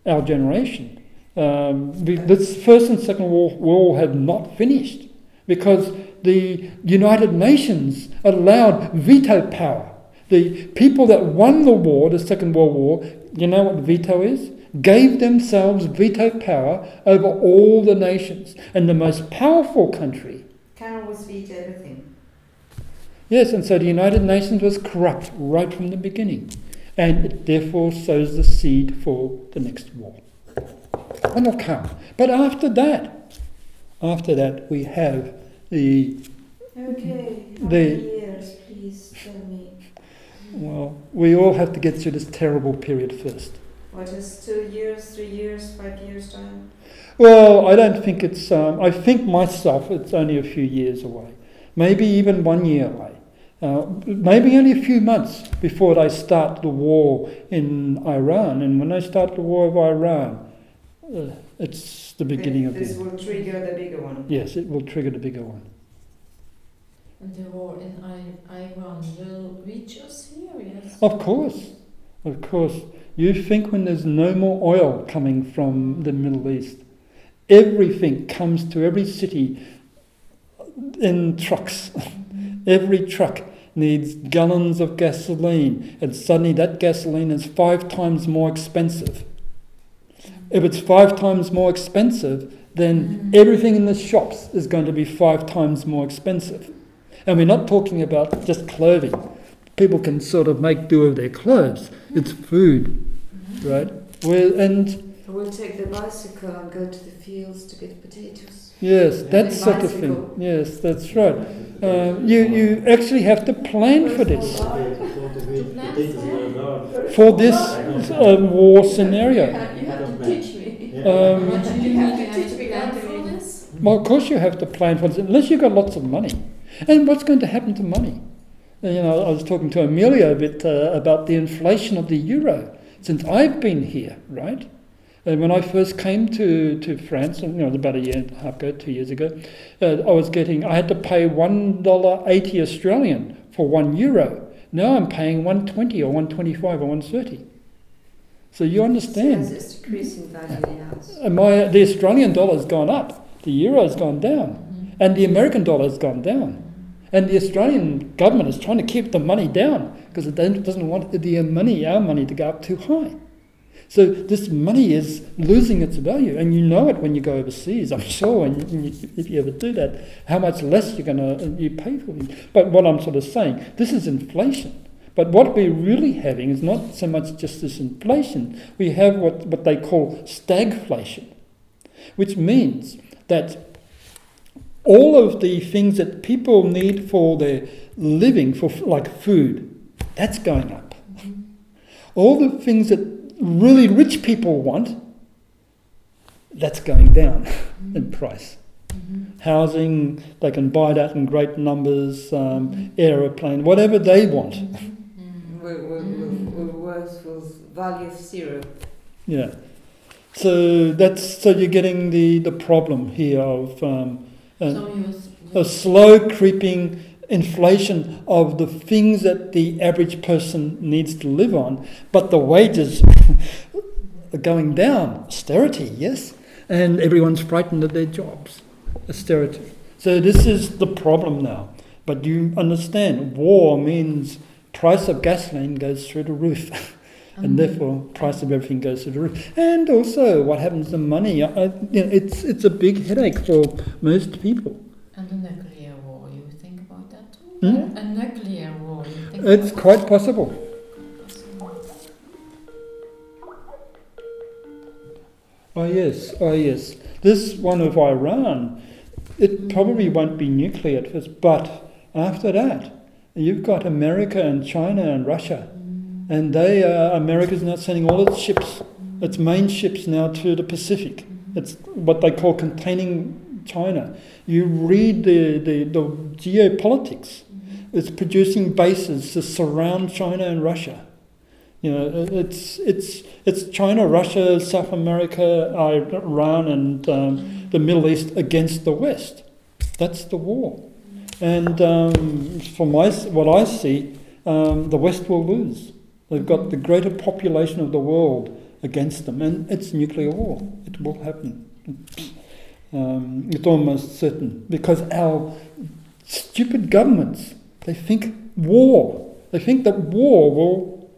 our generation. Um, the, this First and Second World War have not finished because the United Nations allowed veto power. The people that won the war, the Second World War, you know what veto is? Gave themselves veto power over all the nations. And the most powerful country Can always beat everything. Yes, and so the United Nations was corrupt right from the beginning, and it therefore sows the seed for the next war. And it'll come. But after that, after that, we have the, Okay, The- years, please tell me. well, we all have to get through this terrible period first. What is two years, three years, five years time? Well, I don't think it's, um, I think myself it's only a few years away, maybe even one year away. Uh, maybe only a few months before they start the war in Iran. And when they start the war of Iran, uh, it's the beginning of This the. will trigger the bigger one. Yes, it will trigger the bigger one. And the war in I- Iran will reach us here, yes? Of course, of course. You think when there's no more oil coming from the Middle East, everything comes to every city in trucks. every truck needs gallons of gasoline, and suddenly that gasoline is five times more expensive. If it's five times more expensive, then mm-hmm. everything in the shops is going to be five times more expensive. And we're not talking about just clothing. People can sort of make do with their clothes. It's mm-hmm. food, mm-hmm. right? Well, and we'll take the bicycle and go to the fields to get potatoes. yes, that sort of thing. Yes, that's right. Uh, you you actually have to plan for this, for this uh, war scenario. You have to teach me. Um, you You have to to teach me plan for this? Well, of course you have to plan for this, unless you've got lots of money. And what's going to happen to money? Uh, You know, I was talking to Amelia a bit uh, about the inflation of the euro since I've been here, right? And when I first came to, to France, you know, about a year and a half ago, two years ago, uh, I was getting, I had to pay one dollar eighty Australian for one euro. Now I'm paying one twenty or one twenty five or one thirty. So you understand. So it's decreasing value, yes. And uh, my the Australian dollar's gone up, the euro's gone down, mm-hmm. and the American dollar's gone down. And the Australian government is trying to keep the money down because it doesn't want the money, our money, to go up too high. So this money is losing its value, and you know it when you go overseas. I'm sure, when you, if you ever do that, how much less you're going to uh, you pay for it. But what I'm sort of saying, this is inflation. But what we're really having is not so much just this inflation. We have what, what they call stagflation, which means that all of the things that people need for their living, for like food, that's going up. Mm-hmm. All the things that really rich people want, that's going down <laughs> in price. Housing, they can buy that in great numbers, um, aeroplane, whatever they want. We worth with value of zero. Yeah. So that's so you're getting the, the problem here of um, an- So you, you a slow creeping inflation of the things that the average person needs to live on, but the wages <laughs> are going down. Austerity, yes, and everyone's frightened of their jobs. Austerity. So this is the problem now. But do you understand, war means price of gasoline goes through the roof. <laughs> and mm-hmm. therefore price of everything goes through the roof. And also, what happens to money? I, you know, it's it's a big headache for most people. and the nuclear war, you think about that too? Hmm? A nuclear war, It's quite possible. Oh yes, oh yes. This one of Iran, it probably won't be nuclear at first, but after that, you've got America and China and Russia, and they uh, America's now sending all its ships, its main ships now to the Pacific. It's what they call containing China. You read the, the, the geopolitics. It's producing bases to surround China and Russia. You know, it's it's it's China, Russia, South America, Iran, and um, the Middle East against the West. That's the war. And um, from my, what I see, um, the West will lose. They've got the greater population of the world against them, and it's nuclear war. It will happen. Um, it's almost certain because our stupid governments they think war. They think that war will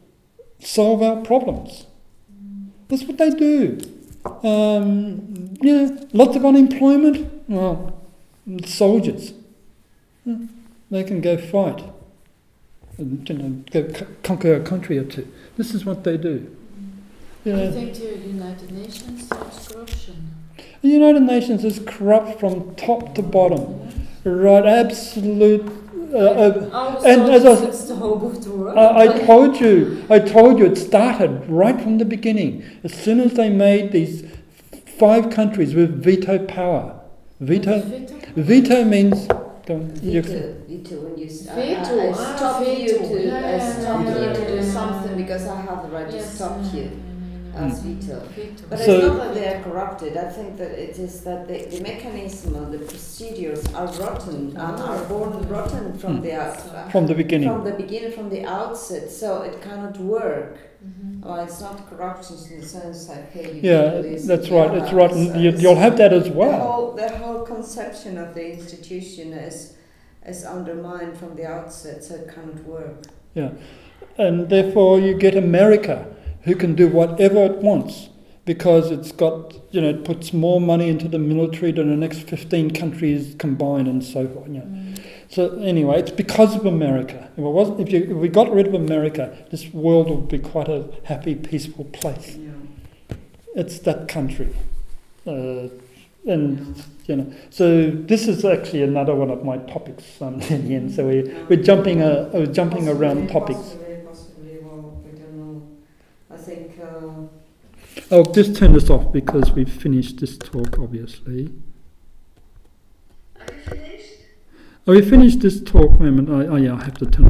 solve our problems. That's what they do. Um, yeah, lots of unemployment. Well, soldiers. Yeah, They can go fight. And, you know, go c- conquer a country or two. This is what they do. Yeah. think the United Nations corruption. The United Nations is corrupt from top to bottom. Right, absolute. Uh, uh, and as I it's, s- it's the whole of the world. I, I told you, I told you it started right from the beginning. As soon as they made these five countries with veto power. Veto, Veto? veto means. Go on, you- Veto, veto when you s- I- Veto, I, I ah, stop you veto. to Yeah, I stop yeah, you to do something because I have the right to stop you yeah, yeah, as veto. Veto. But So- it's not that they are corrupted. I think that it is that the, the mechanism or the procedures are rotten, are, are born rotten from Hmm. the out, from the beginning. from the beginning, from the outset. So it cannot work. Mhm. Well, it's not corruption in the sense I pay you. Yeah, do this, that's right. It's right. it's- and You, you'll have that as The well. whole, the whole conception of the institution is is undermined from the outset, so it cannot work. Yeah, And therefore, you get America, who can do whatever it wants because it's got, you know, it puts more money into the military than the next 15 countries combined and so forth. You know. Mm. So anyway, it's because of America. If it wasn't, if, you, if we got rid of America, this world would be quite a happy, peaceful place. It's that country, uh, and you know. So this is actually another one of my topics, um. <laughs> So we we're jumping uh, uh, jumping around topics. Possibly, possibly. Well, we don't know. I I'll just turn this off because we've finished this talk, obviously. Are you finished? Oh, we finished this talk. moment? I, oh, yeah, I have to turn